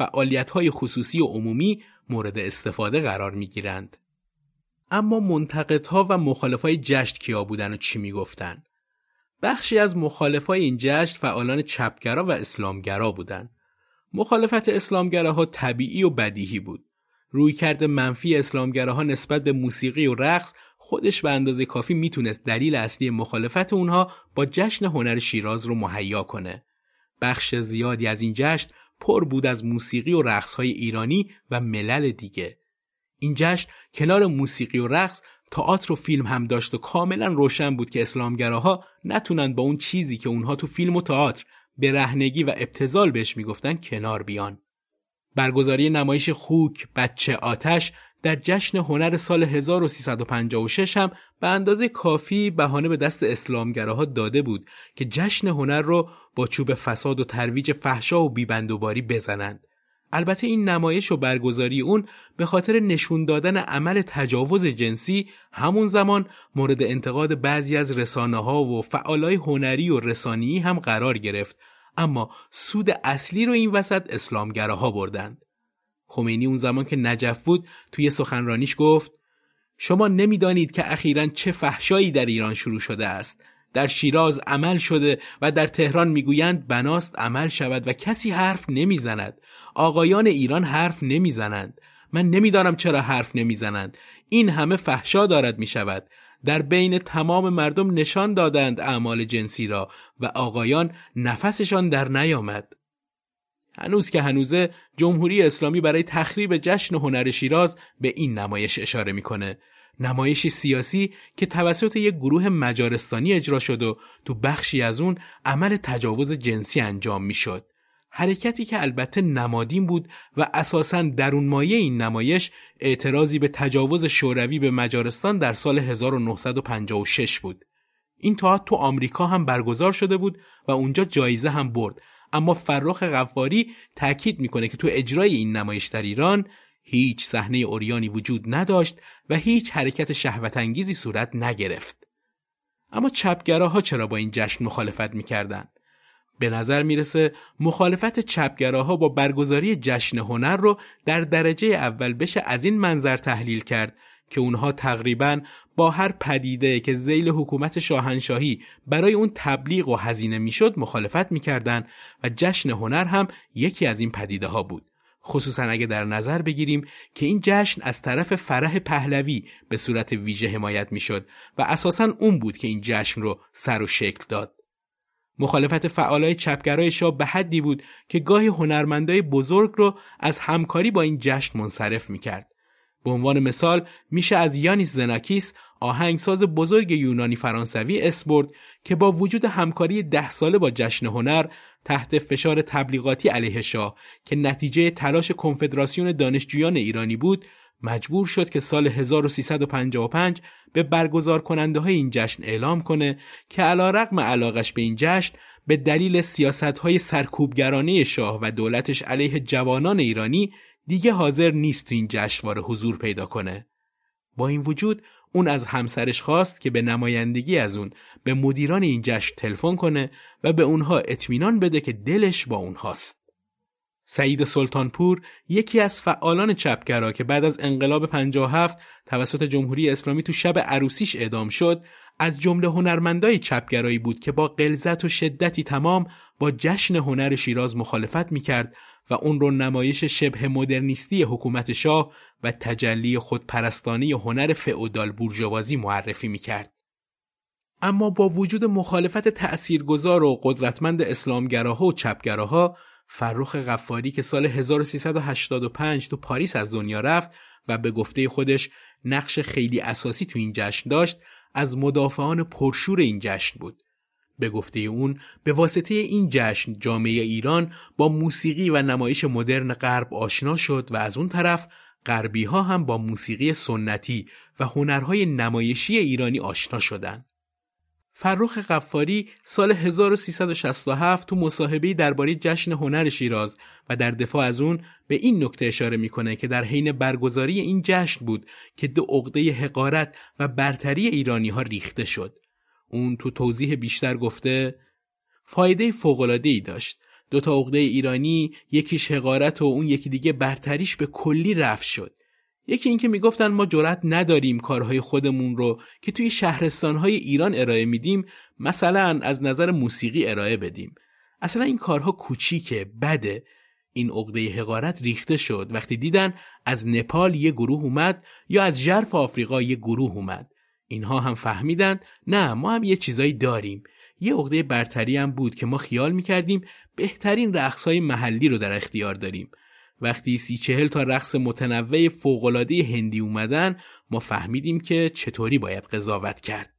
A: های خصوصی و عمومی مورد استفاده قرار می گیرند. اما منتقدها و مخالفای جشن کیا بودن و چی می‌گفتن؟ بخشی از مخالفای این جشن فعالان چپگرا و اسلامگرا بودند. مخالفت اسلامگراها طبیعی و بدیهی بود. رویکرد منفی اسلامگراها نسبت به موسیقی و رقص خودش به اندازه کافی می‌تونست دلیل اصلی مخالفت اونها با جشن هنر شیراز رو مهیا کنه. بخش زیادی از این جشن پر بود از موسیقی و رقصهای ایرانی و ملل دیگه. این جشن کنار موسیقی و رقص تئاتر و فیلم هم داشت و کاملا روشن بود که اسلامگراها نتونن با اون چیزی که اونها تو فیلم و تئاتر به رهنگی و ابتزال بهش می‌گفتن کنار بیان. برگزاری نمایش خوک بچه آتش در جشن هنر سال 1356 هم به اندازه کافی بهانه به دست اسلامگراها داده بود که جشن هنر رو با چوب فساد و ترویج فحشا و بیبندوباری بزنند. البته این نمایش و برگزاری اون به خاطر نشون دادن عمل تجاوز جنسی همون زمان مورد انتقاد بعضی از رسانه ها و فعالای هنری و رسانی هم قرار گرفت اما سود اصلی رو این وسط اسلامگراها بردند. خمینی اون زمان که نجف بود توی سخنرانیش گفت شما نمی‌دانید که اخیرا چه فحشایی در ایران شروع شده است در شیراز عمل شده و در تهران می‌گویند بناست عمل شود و کسی حرف نمی‌زند. آقایان ایران حرف نمی‌زنند. من نمی‌دانم چرا حرف نمی‌زنند. این همه فحشا دارد می‌شود. در بین تمام مردم نشان دادند اعمال جنسی را و آقایان نفسشان در نیامد. هنوز که هنوزه جمهوری اسلامی برای تخریب جشن هنر شیراز به این نمایش اشاره می‌کنه. نمایشی سیاسی که توسط یک گروه مجارستانی اجرا شد و تو بخشی از اون عمل تجاوز جنسی انجام می‌شد. حرکتی که البته نمادین بود و اساساً درون مایه این نمایش اعتراضی به تجاوز شوروی به مجارستان در سال 1956 بود. این تئاتر تو آمریکا هم برگزار شده بود و اونجا جایزه هم برد اما فرخ غفاری تاکید می‌کنه که تو اجرای این نمایش در ایران هیچ صحنه اوریانی وجود نداشت و هیچ حرکت شهوت انگیزی صورت نگرفت. اما چپگراها چرا با این جشن مخالفت می‌کردند؟ به نظر می‌رسه مخالفت چپگراها با برگزاری جشن هنر رو در درجه اول بشه از این منظر تحلیل کرد که اونها تقریبا با هر پدیده که زیل حکومت شاهنشاهی برای اون تبلیغ و هزینه می‌شد مخالفت می‌کردند و جشن هنر هم یکی از این پدیده ها بود. خصوصا اگه در نظر بگیریم که این جشن از طرف فرح پهلوی به صورت ویژه حمایت می‌شد و اساسا اون بود که این جشن رو سر و شکل داد. مخالفت فعالای چپگرای شاه به حدی بود که گاهی هنرمندای بزرگ رو از همکاری با این جشن منصرف می‌کرد. به عنوان مثال میشه از یانیس زناکیس آهنگساز بزرگ یونانی فرانسوی اسپورت که با وجود همکاری ده ساله با جشن هنر تحت فشار تبلیغاتی علیه شاه که نتیجه تلاش کنفدراسیون دانشجویان ایرانی بود مجبور شد که سال 1355 به برگزار کننده های این جشن اعلام کنه که علا رقم علاقش به این جشن به دلیل سیاست های سرکوبگرانه شاه و دولتش علیه جوانان ایرانی دیگه حاضر نیست تو این جشنواره حضور پیدا کنه. با این وجود اون از همسرش خواست که به نمایندگی از اون به مدیران این جشن تلفن کنه و به اونها اطمینان بده که دلش با اونهاست. سعید سلطانپور یکی از فعالان چپگرا که بعد از انقلاب 57 توسط جمهوری اسلامی تو شب عروسیش اعدام شد از جمله هنرمندای چپگرایی بود که با غلظت و شدتی تمام با جشن هنر شیراز مخالفت می‌کرد و اون رو نمایش شبه مدرنیستی حکومت شاه و تجلی خودپرستانی هنر فئودال بورژوازی معرفی می‌کرد. اما با وجود مخالفت تأثیرگذار و قدرتمند اسلامگراها و چپگراها فرخ غفاری که سال 1385 تو پاریس از دنیا رفت و به گفته خودش نقش خیلی اساسی تو این جشن داشت از مدافعان پرشور این جشن بود. به گفته اون به واسطه این جشن جامعه ایران با موسیقی و نمایش مدرن غرب آشنا شد و از اون طرف غربی ها هم با موسیقی سنتی و هنرهای نمایشی ایرانی آشنا شدند. فرخ قفاری سال 1367 تو مصاحبه درباره جشن هنر شیراز و در دفاع از اون به این نکته اشاره می‌کنه که در حین برگزاری این جشن بود که دو عقده حقارت و برتری ایرانی ها ریخته شد. اون تو توضیح بیشتر گفته فایده ای داشت. دو تا عقده ایرانی یکیش حقارت و اون یکی دیگه برتریش به کلی رفت شد. یکی اینکه می‌گفتن ما جرأت نداریم کارهای خودمون رو که توی شهرستانهای ایران ارائه میدیم مثلا از نظر موسیقی ارائه بدیم اصلا این کارها کوچیکه بده این عقده حقارت ریخته شد وقتی دیدن از نپال یه گروه اومد یا از ژرف آفریقا یه گروه اومد اینها هم فهمیدن نه ما هم یه چیزایی داریم. یه عقده برتری هم بود که ما خیال می‌کردیم بهترین رقصهای محلی رو در اختیار داریم. وقتی سی چهل تا رقص متنوع فوقالعاده هندی اومدن ما فهمیدیم که چطوری باید قضاوت کرد.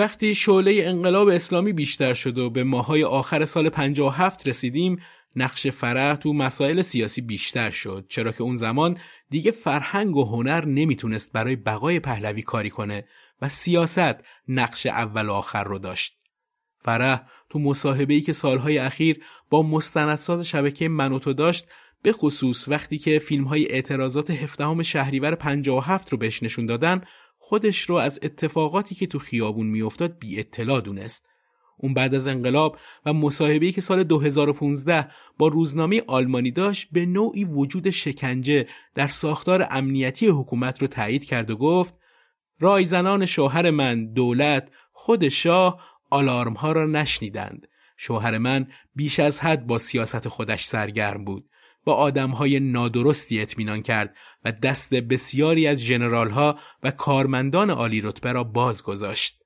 A: وقتی شعله انقلاب اسلامی بیشتر شد و به ماهای آخر سال 57 رسیدیم نقش فرح تو مسائل سیاسی بیشتر شد چرا که اون زمان دیگه فرهنگ و هنر نمی‌تونست برای بقای پهلوی کاری کنه و سیاست نقش اول و آخر رو داشت. فرح تو مصاحبه‌ای که سالهای اخیر با مستندساز شبکه منوتو داشت به خصوص وقتی که فیلم های اعتراضات هفدهم شهریور 57 رو بهش نشون دادن خودش رو از اتفاقاتی که تو خیابون میافتاد بی اطلاع دونست. اون بعد از انقلاب و مصاحبه‌ای که سال 2015 با روزنامه آلمانی داشت به نوعی وجود شکنجه در ساختار امنیتی حکومت رو تایید کرد و گفت رایزنان شوهر من دولت خود شاه آلارم ها را نشنیدند شوهر من بیش از حد با سیاست خودش سرگرم بود با آدمهای نادرستی اطمینان کرد و دست بسیاری از ها و کارمندان عالی رتبه را باز گذاشت.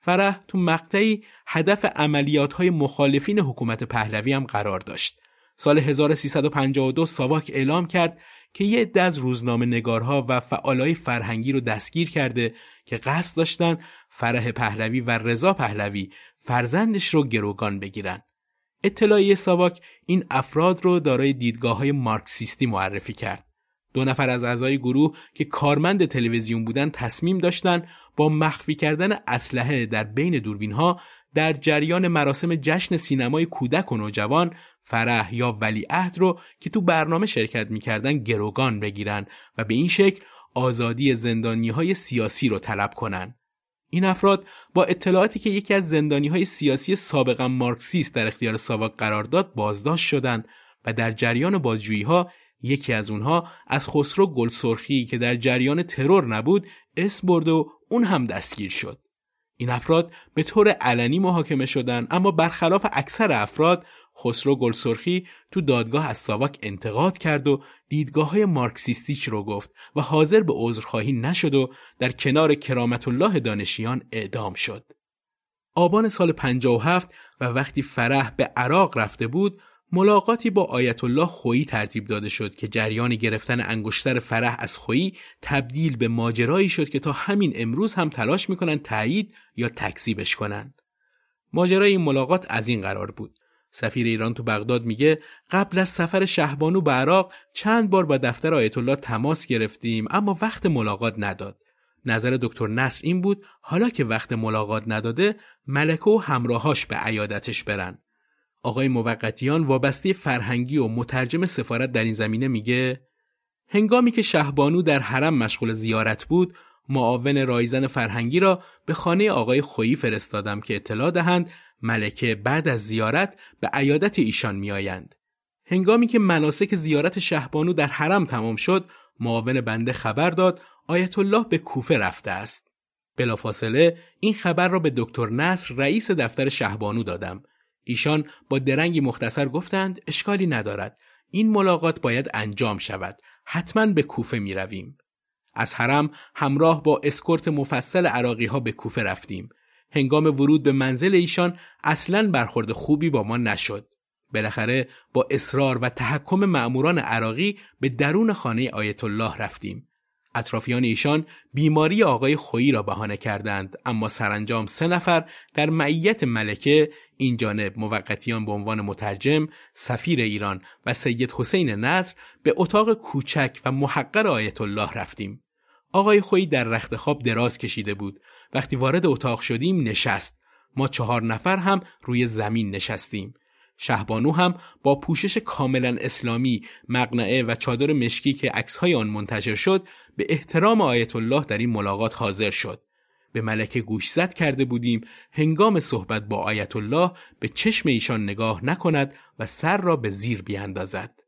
A: فرح تو مقطعی هدف عملیات های مخالفین حکومت پهلوی هم قرار داشت. سال 1352 ساواک اعلام کرد که یه عده از روزنامه نگارها و فعالای فرهنگی رو دستگیر کرده که قصد داشتن فرح پهلوی و رضا پهلوی فرزندش رو گروگان بگیرن. اطلاعیه ساواک این افراد رو دارای دیدگاه های مارکسیستی معرفی کرد. دو نفر از اعضای گروه که کارمند تلویزیون بودن تصمیم داشتن با مخفی کردن اسلحه در بین دوربین ها در جریان مراسم جشن سینمای کودک و نوجوان فرح یا ولیعهد رو که تو برنامه شرکت می‌کردن گروگان بگیرن و به این شکل آزادی زندانی های سیاسی رو طلب کنن. این افراد با اطلاعاتی که یکی از زندانی های سیاسی سابقا مارکسیست در اختیار ساواک قرار داد بازداشت شدند و در جریان بازجویی ها یکی از اونها از خسرو گلسرخی که در جریان ترور نبود اسم برد و اون هم دستگیر شد. این افراد به طور علنی محاکمه شدند اما برخلاف اکثر افراد خسرو گلسرخی تو دادگاه از ساواک انتقاد کرد و دیدگاه های مارکسیستیش رو گفت و حاضر به عذرخواهی نشد و در کنار کرامت الله دانشیان اعدام شد. آبان سال 57 و وقتی فرح به عراق رفته بود ملاقاتی با آیت الله خویی ترتیب داده شد که جریان گرفتن انگشتر فرح از خویی تبدیل به ماجرایی شد که تا همین امروز هم تلاش می‌کنن تایید یا تکذیبش کنن. ماجرای این ملاقات از این قرار بود. سفیر ایران تو بغداد میگه قبل از سفر شهبانو به عراق چند بار با دفتر آیت الله تماس گرفتیم اما وقت ملاقات نداد. نظر دکتر نصر این بود حالا که وقت ملاقات نداده ملکه و همراهاش به عیادتش برن. آقای موقتیان وابسته فرهنگی و مترجم سفارت در این زمینه میگه هنگامی که شهبانو در حرم مشغول زیارت بود معاون رایزن فرهنگی را به خانه آقای خویی فرستادم که اطلاع دهند ملکه بعد از زیارت به عیادت ایشان میآیند. هنگامی که مناسک زیارت شهبانو در حرم تمام شد معاون بنده خبر داد آیت الله به کوفه رفته است. بلافاصله این خبر را به دکتر نصر رئیس دفتر شهبانو دادم. ایشان با درنگی مختصر گفتند اشکالی ندارد. این ملاقات باید انجام شود. حتما به کوفه می رویم. از حرم همراه با اسکورت مفصل عراقی ها به کوفه رفتیم. هنگام ورود به منزل ایشان اصلا برخورد خوبی با ما نشد. بالاخره با اصرار و تحکم معموران عراقی به درون خانه آیت الله رفتیم. اطرافیان ایشان بیماری آقای خویی را بهانه کردند اما سرانجام سه نفر در معیت ملکه این جانب موقتیان به عنوان مترجم سفیر ایران و سید حسین نصر به اتاق کوچک و محقر آیت الله رفتیم. آقای خویی در رخت خواب دراز کشیده بود. وقتی وارد اتاق شدیم نشست. ما چهار نفر هم روی زمین نشستیم. شهبانو هم با پوشش کاملا اسلامی مقنعه و چادر مشکی که عکسهای آن منتشر شد به احترام آیت الله در این ملاقات حاضر شد. به ملکه گوشزد کرده بودیم هنگام صحبت با آیت الله به چشم ایشان نگاه نکند و سر را به زیر بیاندازد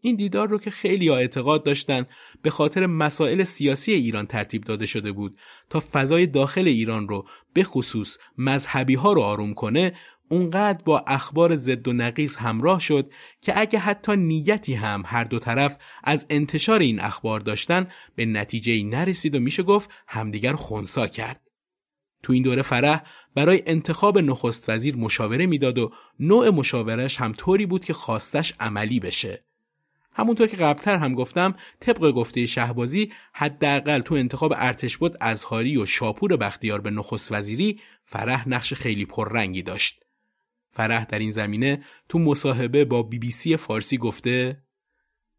A: این دیدار رو که خیلی اعتقاد داشتند به خاطر مسائل سیاسی ایران ترتیب داده شده بود تا فضای داخل ایران رو به خصوص مذهبی ها رو آروم کنه اونقدر با اخبار زد و نقیز همراه شد که اگه حتی نیتی هم هر دو طرف از انتشار این اخبار داشتن به نتیجه نرسید و میشه گفت همدیگر خونسا کرد. تو این دوره فرح برای انتخاب نخست وزیر مشاوره می‌داد و نوع مشاورش هم طوری بود که خواستش عملی بشه. همونطور که قبلتر هم گفتم طبق گفته شهبازی حداقل تو انتخاب ارتش بود ازهاری و شاپور بختیار به نخست وزیری فرح نقش خیلی پررنگی داشت. فرح در این زمینه تو مصاحبه با بی بی سی فارسی گفته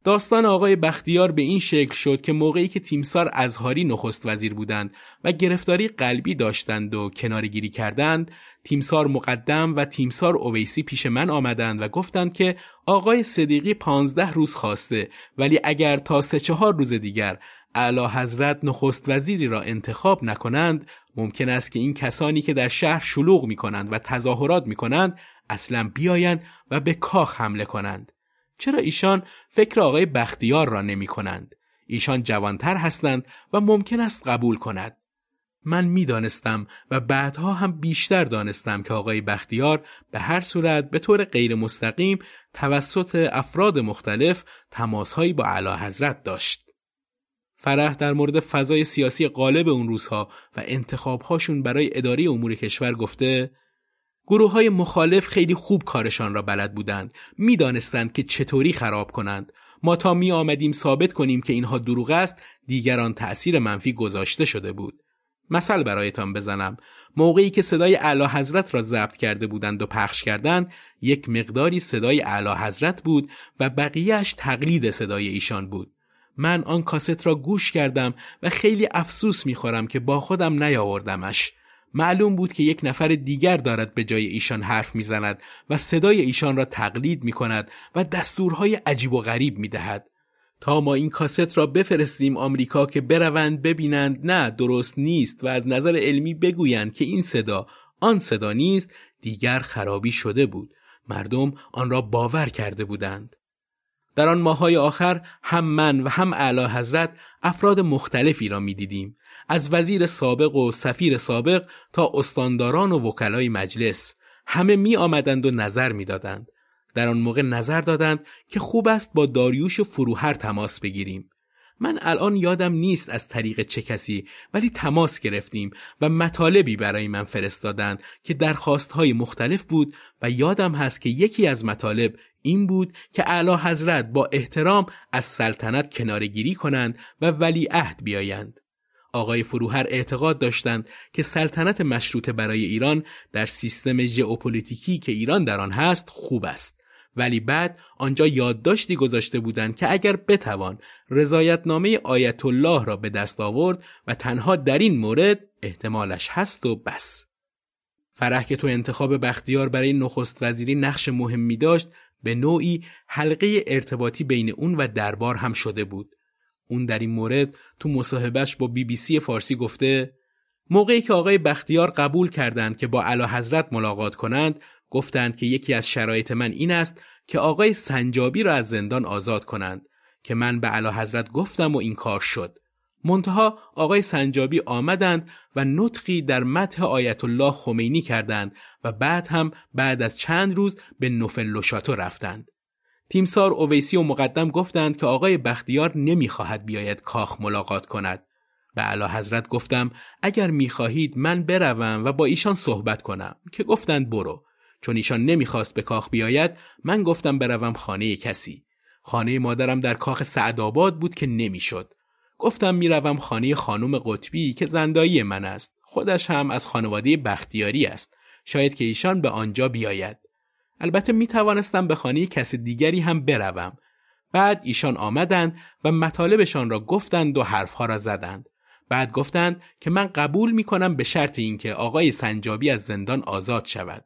A: داستان آقای بختیار به این شکل شد که موقعی که تیمسار ازهاری نخست وزیر بودند و گرفتاری قلبی داشتند و کنارگیری کردند تیمسار مقدم و تیمسار اویسی پیش من آمدند و گفتند که آقای صدیقی پانزده روز خواسته ولی اگر تا سه چهار روز دیگر اعلی حضرت نخست وزیری را انتخاب نکنند ممکن است که این کسانی که در شهر شلوغ می کنند و تظاهرات می کنند اصلا بیایند و به کاخ حمله کنند. چرا ایشان فکر آقای بختیار را نمی کنند؟ ایشان جوانتر هستند و ممکن است قبول کند. من می‌دانستم و بعدها هم بیشتر دانستم که آقای بختیار به هر صورت به طور غیر مستقیم توسط افراد مختلف تماسهایی با اعلی حضرت داشت. فرح در مورد فضای سیاسی غالب اون روزها و انتخابهاشون برای اداره امور کشور گفته گروه های مخالف خیلی خوب کارشان را بلد بودند. می‌دانستند که چطوری خراب کنند. ما تا می آمدیم ثابت کنیم که اینها دروغ است دیگران تأثیر منفی گذاشته شده بود. مثل برایتان بزنم. موقعی که صدای اعلی حضرت را ضبط کرده بودند و پخش کردند یک مقداری صدای اعلی حضرت بود و بقیهش تقلید صدای ایشان بود. من آن کاست را گوش کردم و خیلی افسوس می‌خورم که با خودم نیاوردمش. معلوم بود که یک نفر دیگر دارد به جای ایشان حرف می‌زند و صدای ایشان را تقلید می کند و دستورهای عجیب و غریب می دهد. تا ما این کاست را بفرستیم آمریکا که بروند ببینند نه درست نیست و از نظر علمی بگویند که این صدا آن صدا نیست دیگر خرابی شده بود. مردم آن را باور کرده بودند. در آن ماهای آخر هم من و هم اعلی حضرت افراد مختلفی را می‌دیدیم. از وزیر سابق و سفیر سابق تا استانداران و وکلای مجلس همه می آمدند و نظر می دادند. در آن موقع نظر دادند که خوب است با داریوش فروهر تماس بگیریم. من الان یادم نیست از طریق چه کسی ولی تماس گرفتیم و مطالبی برای من فرستادند که درخواستهای مختلف بود و یادم هست که یکی از مطالب این بود که اعلی حضرت با احترام از سلطنت کنارگیری کنند و ولی عهد بیایند. آقای فروهر اعتقاد داشتند که سلطنت مشروطه برای ایران در سیستم ژئوپلیتیکی که ایران در آن هست خوب است. ولی بعد آنجا یادداشتی گذاشته بودند که اگر بتوان رضایتنامه آیت الله را به دست آورد و تنها در این مورد احتمالش هست و بس. فرح که تو انتخاب بختیار برای نخست وزیری نقش مهمی داشت به نوعی حلقه ارتباطی بین اون و دربار هم شده بود. اون در این مورد تو مصاحبهش با بی بی سی فارسی گفته موقعی که آقای بختیار قبول کردند که با علا حضرت ملاقات کنند گفتند که یکی از شرایط من این است که آقای سنجابی را از زندان آزاد کنند که من به علا حضرت گفتم و این کار شد. منتها آقای سنجابی آمدند و نطقی در متح آیت الله خمینی کردند و بعد هم بعد از چند روز به نوفل لوشاتو رفتند. تیمسار اویسی و مقدم گفتند که آقای بختیار نمی‌خواهد بیاید کاخ ملاقات کند. به علا حضرت گفتم اگر می‌خواهید من بروم و با ایشان صحبت کنم. که گفتند برو. چون ایشان نمی‌خواست به کاخ بیاید من گفتم بروم خانه کسی. خانه مادرم در کاخ سعدآباد بود که نمی‌شد. گفتم می‌روم خانه خانم قطبی که زندایی من است. خودش هم از خانواده بختیاری است. شاید که ایشان به آنجا بیاید. البته می توانستم به خانه کسی دیگری هم بروم. بعد ایشان آمدند و مطالبشان را گفتند و حرفها را زدند. بعد گفتند که من قبول می کنم به شرط اینکه آقای سنجابی از زندان آزاد شود.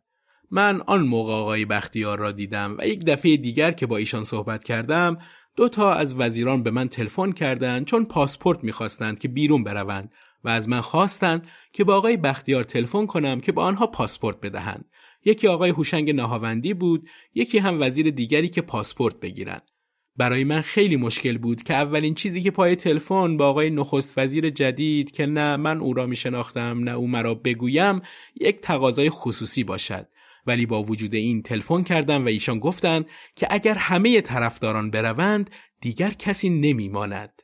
A: من آن موقع آقای بختیار را دیدم و یک دفعه دیگر که با ایشان صحبت کردم دو تا از وزیران به من تلفن کردند چون پاسپورت می‌خواستند که بیرون بروند و از من خواستند که با آقای بختیار تلفن کنم که با آنها پاسپورت بدهند. یکی آقای هوشنگ نهاوندی بود یکی هم وزیر دیگری که پاسپورت بگیرند برای من خیلی مشکل بود که اولین چیزی که پای تلفن با آقای نخست وزیر جدید که نه من او را می شناختم نه او مرا بگویم یک تقاضای خصوصی باشد ولی با وجود این تلفن کردم و ایشان گفتند که اگر همه طرفداران بروند دیگر کسی نمیماند.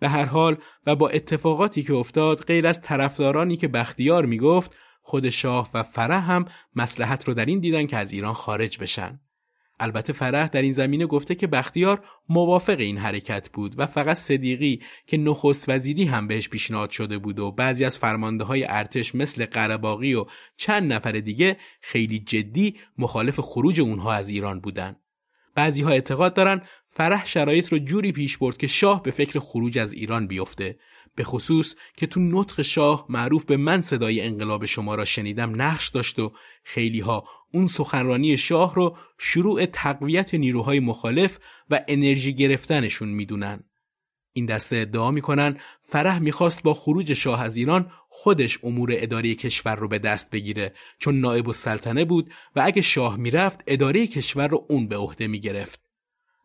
A: به هر حال و با اتفاقاتی که افتاد غیر از طرفدارانی که بختیار می‌گفت خود شاه و فرح هم مسلحت رو در این دیدن که از ایران خارج بشن. البته فرح در این زمینه گفته که بختیار موافق این حرکت بود و فقط صدیقی که نخست وزیری هم بهش پیشنهاد شده بود و بعضی از فرمانده های ارتش مثل قرباقی و چند نفر دیگه خیلی جدی مخالف خروج اونها از ایران بودن. بعضی ها اعتقاد دارن فرح شرایط رو جوری پیش برد که شاه به فکر خروج از ایران بیفته به خصوص که تو نطق شاه معروف به من صدای انقلاب شما را شنیدم نقش داشت و خیلی ها اون سخنرانی شاه رو شروع تقویت نیروهای مخالف و انرژی گرفتنشون می‌دونن. این دسته ادعا می‌کنن فرح می‌خواست با خروج شاه از ایران خودش امور اداره کشور رو به دست بگیره چون نائب السلطنه بود و اگه شاه می‌رفت اداره کشور رو اون به عهده می‌گرفت.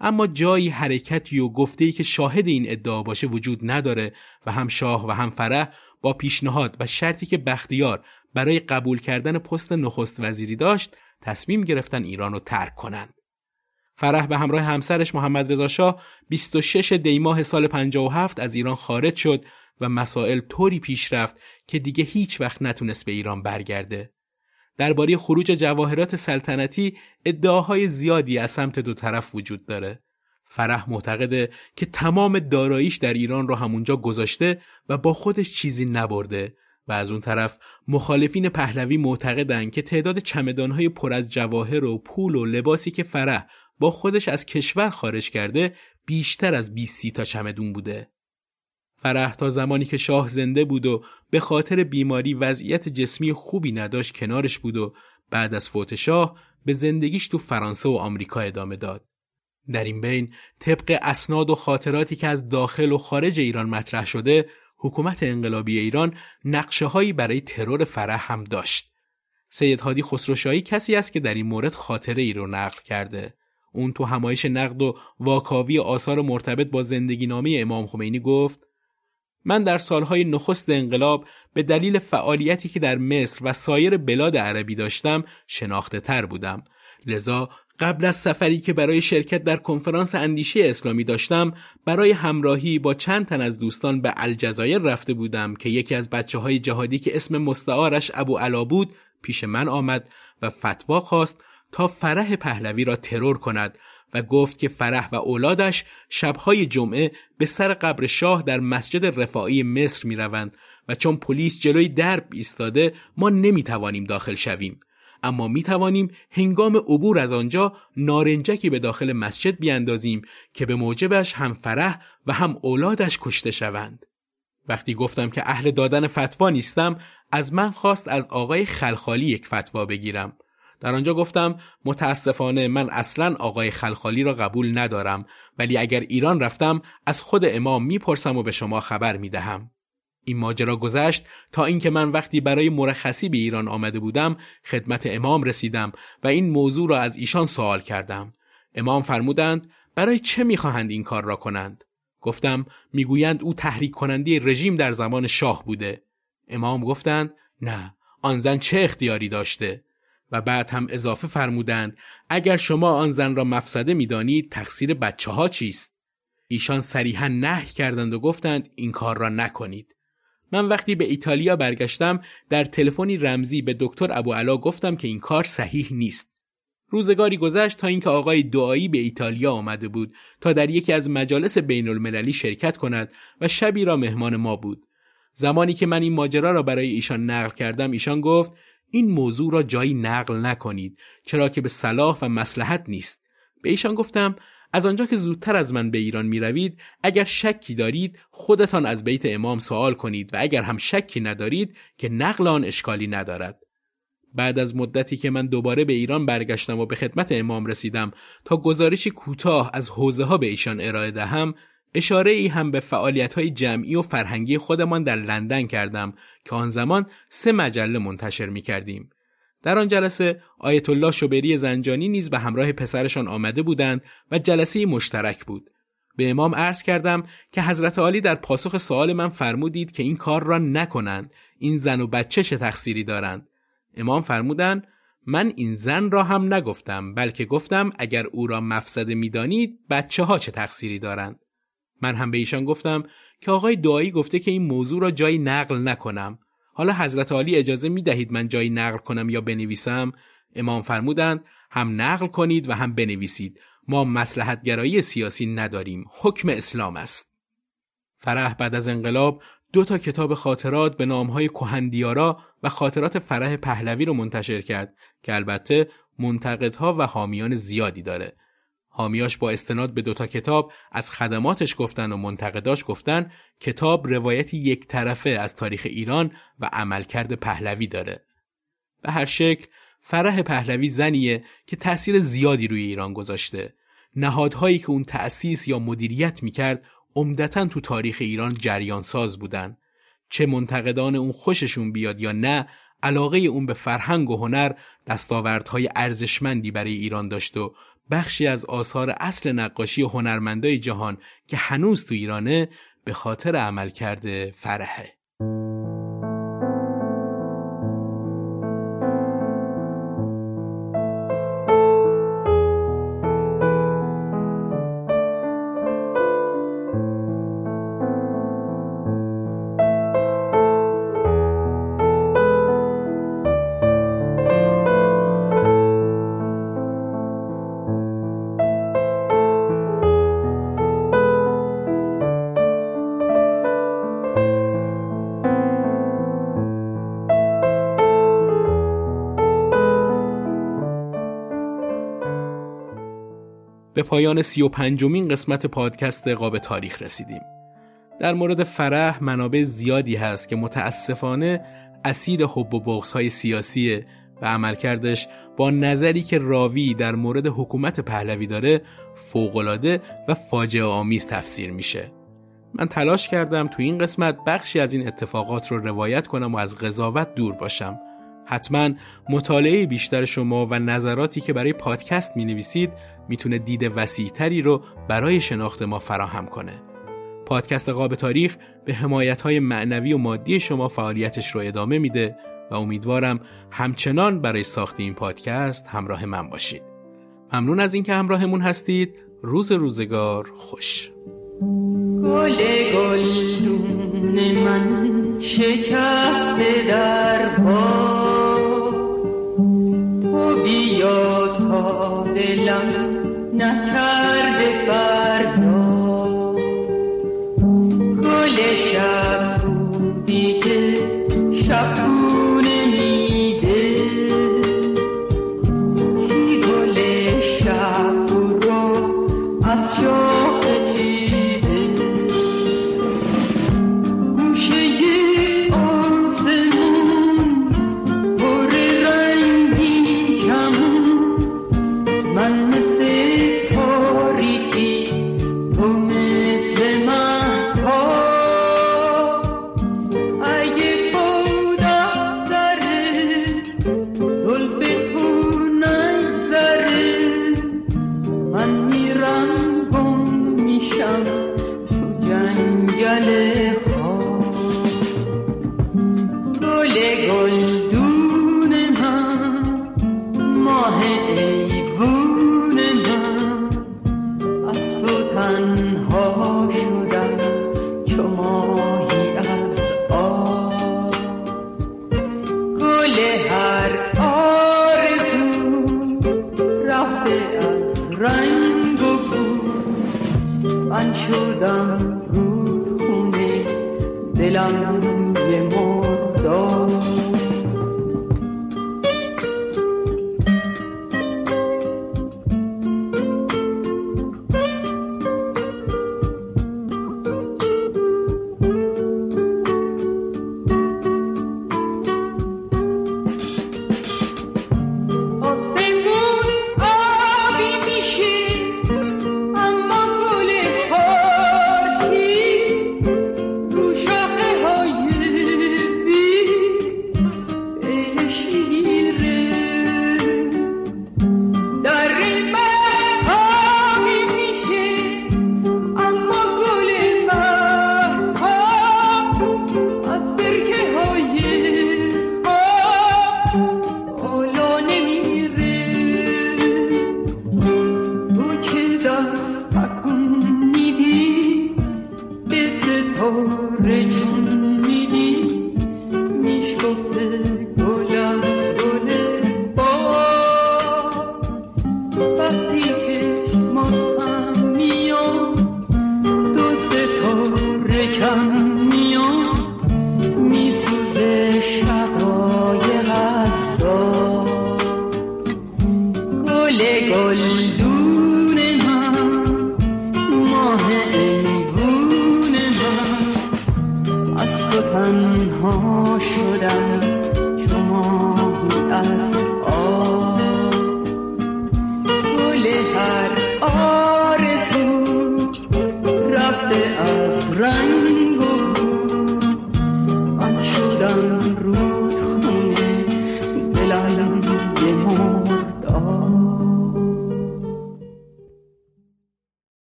A: اما جایی حرکتی و گفته‌ای که شاهد این ادعا باشه وجود نداره و هم شاه و هم فرح با پیشنهاد و شرطی که بختیار برای قبول کردن پست نخست وزیری داشت تصمیم گرفتن ایران رو ترک کنند. فرح به همراه همسرش محمد رضا شاه 26 دیماه سال 57 از ایران خارج شد و مسائل طوری پیش رفت که دیگه هیچ وقت نتونست به ایران برگرده. درباره خروج جواهرات سلطنتی ادعاهای زیادی از سمت دو طرف وجود داره. فرح معتقده که تمام داراییش در ایران را همونجا گذاشته و با خودش چیزی نبرده و از اون طرف مخالفین پهلوی معتقدند که تعداد چمدانهای پر از جواهر و پول و لباسی که فرح با خودش از کشور خارج کرده بیشتر از 20 تا چمدون بوده. فرح تا زمانی که شاه زنده بود و به خاطر بیماری وضعیت جسمی خوبی نداشت کنارش بود و بعد از فوت شاه به زندگیش تو فرانسه و آمریکا ادامه داد. در این بین طبق اسناد و خاطراتی که از داخل و خارج ایران مطرح شده حکومت انقلابی ایران نقشه هایی برای ترور فرح هم داشت. سید هادی خسروشاهی کسی است که در این مورد خاطره ای رو نقل کرده. اون تو همایش نقد و واکاوی آثار مرتبط با زندگی نامه امام خمینی گفت من در سالهای نخست انقلاب به دلیل فعالیتی که در مصر و سایر بلاد عربی داشتم شناخته تر بودم. لذا قبل از سفری که برای شرکت در کنفرانس اندیشه اسلامی داشتم برای همراهی با چند تن از دوستان به الجزایر رفته بودم که یکی از بچه های جهادی که اسم مستعارش ابو علا بود پیش من آمد و فتوا خواست تا فرح پهلوی را ترور کند و گفت که فرح و اولادش شبهای جمعه به سر قبر شاه در مسجد رفاعی مصر می روند و چون پلیس جلوی درب ایستاده ما نمی توانیم داخل شویم اما می توانیم هنگام عبور از آنجا نارنجکی به داخل مسجد بیاندازیم که به موجبش هم فرح و هم اولادش کشته شوند. وقتی گفتم که اهل دادن فتوا نیستم از من خواست از آقای خلخالی یک فتوا بگیرم. در آنجا گفتم متاسفانه من اصلا آقای خلخالی را قبول ندارم ولی اگر ایران رفتم از خود امام می‌پرسم و به شما خبر می‌دهم. این ماجرا گذشت تا اینکه من وقتی برای مرخصی به ایران آمده بودم خدمت امام رسیدم و این موضوع را از ایشان سوال کردم. امام فرمودند برای چه می‌خواهند این کار را کنند؟ گفتم می‌گویند او تحریک کننده رژیم در زمان شاه بوده. امام گفتند نه آن زن چه اختیاری داشته؟ و بعد هم اضافه فرمودند اگر شما آن زن را مفسده می‌دانید تقصیر بچه ها چیست ایشان صریحا نه کردند و گفتند این کار را نکنید من وقتی به ایتالیا برگشتم در تلفنی رمزی به دکتر ابو گفتم که این کار صحیح نیست. روزگاری گذشت تا اینکه آقای دعایی به ایتالیا آمده بود تا در یکی از مجالس بین المللی شرکت کند و شبی را مهمان ما بود. زمانی که من این ماجرا را برای ایشان نقل کردم ایشان گفت این موضوع را جایی نقل نکنید چرا که به صلاح و مسلحت نیست. به ایشان گفتم از آنجا که زودتر از من به ایران می روید اگر شکی دارید خودتان از بیت امام سوال کنید و اگر هم شکی ندارید که نقل آن اشکالی ندارد بعد از مدتی که من دوباره به ایران برگشتم و به خدمت امام رسیدم تا گزارشی کوتاه از حوزه ها به ایشان ارائه دهم اشاره ای هم به فعالیت های جمعی و فرهنگی خودمان در لندن کردم که آن زمان سه مجله منتشر می کردیم. در آن جلسه آیت الله شبری زنجانی نیز به همراه پسرشان آمده بودند و جلسه مشترک بود. به امام عرض کردم که حضرت عالی در پاسخ سوال من فرمودید که این کار را نکنند این زن و بچه چه تقصیری دارند امام فرمودند من این زن را هم نگفتم بلکه گفتم اگر او را مفسده می‌دانید بچه ها چه تقصیری دارند من هم به ایشان گفتم که آقای دعایی گفته که این موضوع را جایی نقل نکنم. حالا حضرت عالی اجازه می دهید من جایی نقل کنم یا بنویسم؟ امام فرمودند هم نقل کنید و هم بنویسید. ما مسلحت گرایی سیاسی نداریم حکم اسلام است. فرح بعد از انقلاب دو تا کتاب خاطرات به نامهای کهندیارا و خاطرات فرح پهلوی رو منتشر کرد که البته منتقدها و حامیان زیادی داره. حامیاش با استناد به دوتا کتاب از خدماتش گفتن و منتقداش گفتن کتاب روایتی یک طرفه از تاریخ ایران و عملکرد پهلوی داره. به هر شکل فرح پهلوی زنیه که تأثیر زیادی روی ایران گذاشته. نهادهایی که اون تأسیس یا مدیریت می‌کرد عمدتا تو تاریخ ایران جریان ساز بودن. چه منتقدان اون خوششون بیاد یا نه علاقه اون به فرهنگ و هنر دستاوردهای ارزشمندی برای ایران داشت و بخشی از آثار اصل نقاشی هنرمندای جهان که هنوز تو ایرانه به خاطر عمل کرده فرحه. پایان سی و پنجمین قسمت پادکست قاب تاریخ رسیدیم. در مورد فرح منابع زیادی هست که متاسفانه اسیر حب و بغض های سیاسی و عملکردش با نظری که راوی در مورد حکومت پهلوی داره فوقالعاده و فاجعه آمیز تفسیر میشه. من تلاش کردم تو این قسمت بخشی از این اتفاقات رو روایت کنم و از قضاوت دور باشم حتما مطالعه بیشتر شما و نظراتی که برای پادکست می نویسید می‌تونه دید وسیعتری رو برای شناخت ما فراهم کنه. پادکست قاب تاریخ به حمایت های معنوی و مادی شما فعالیتش رو ادامه میده و امیدوارم همچنان برای ساخت این پادکست همراه من باشید. ممنون از اینکه همراهمون هستید روز روزگار خوش
B: گل گلدون من شکسته در تو بیا تا دلم نکرده فردا. گل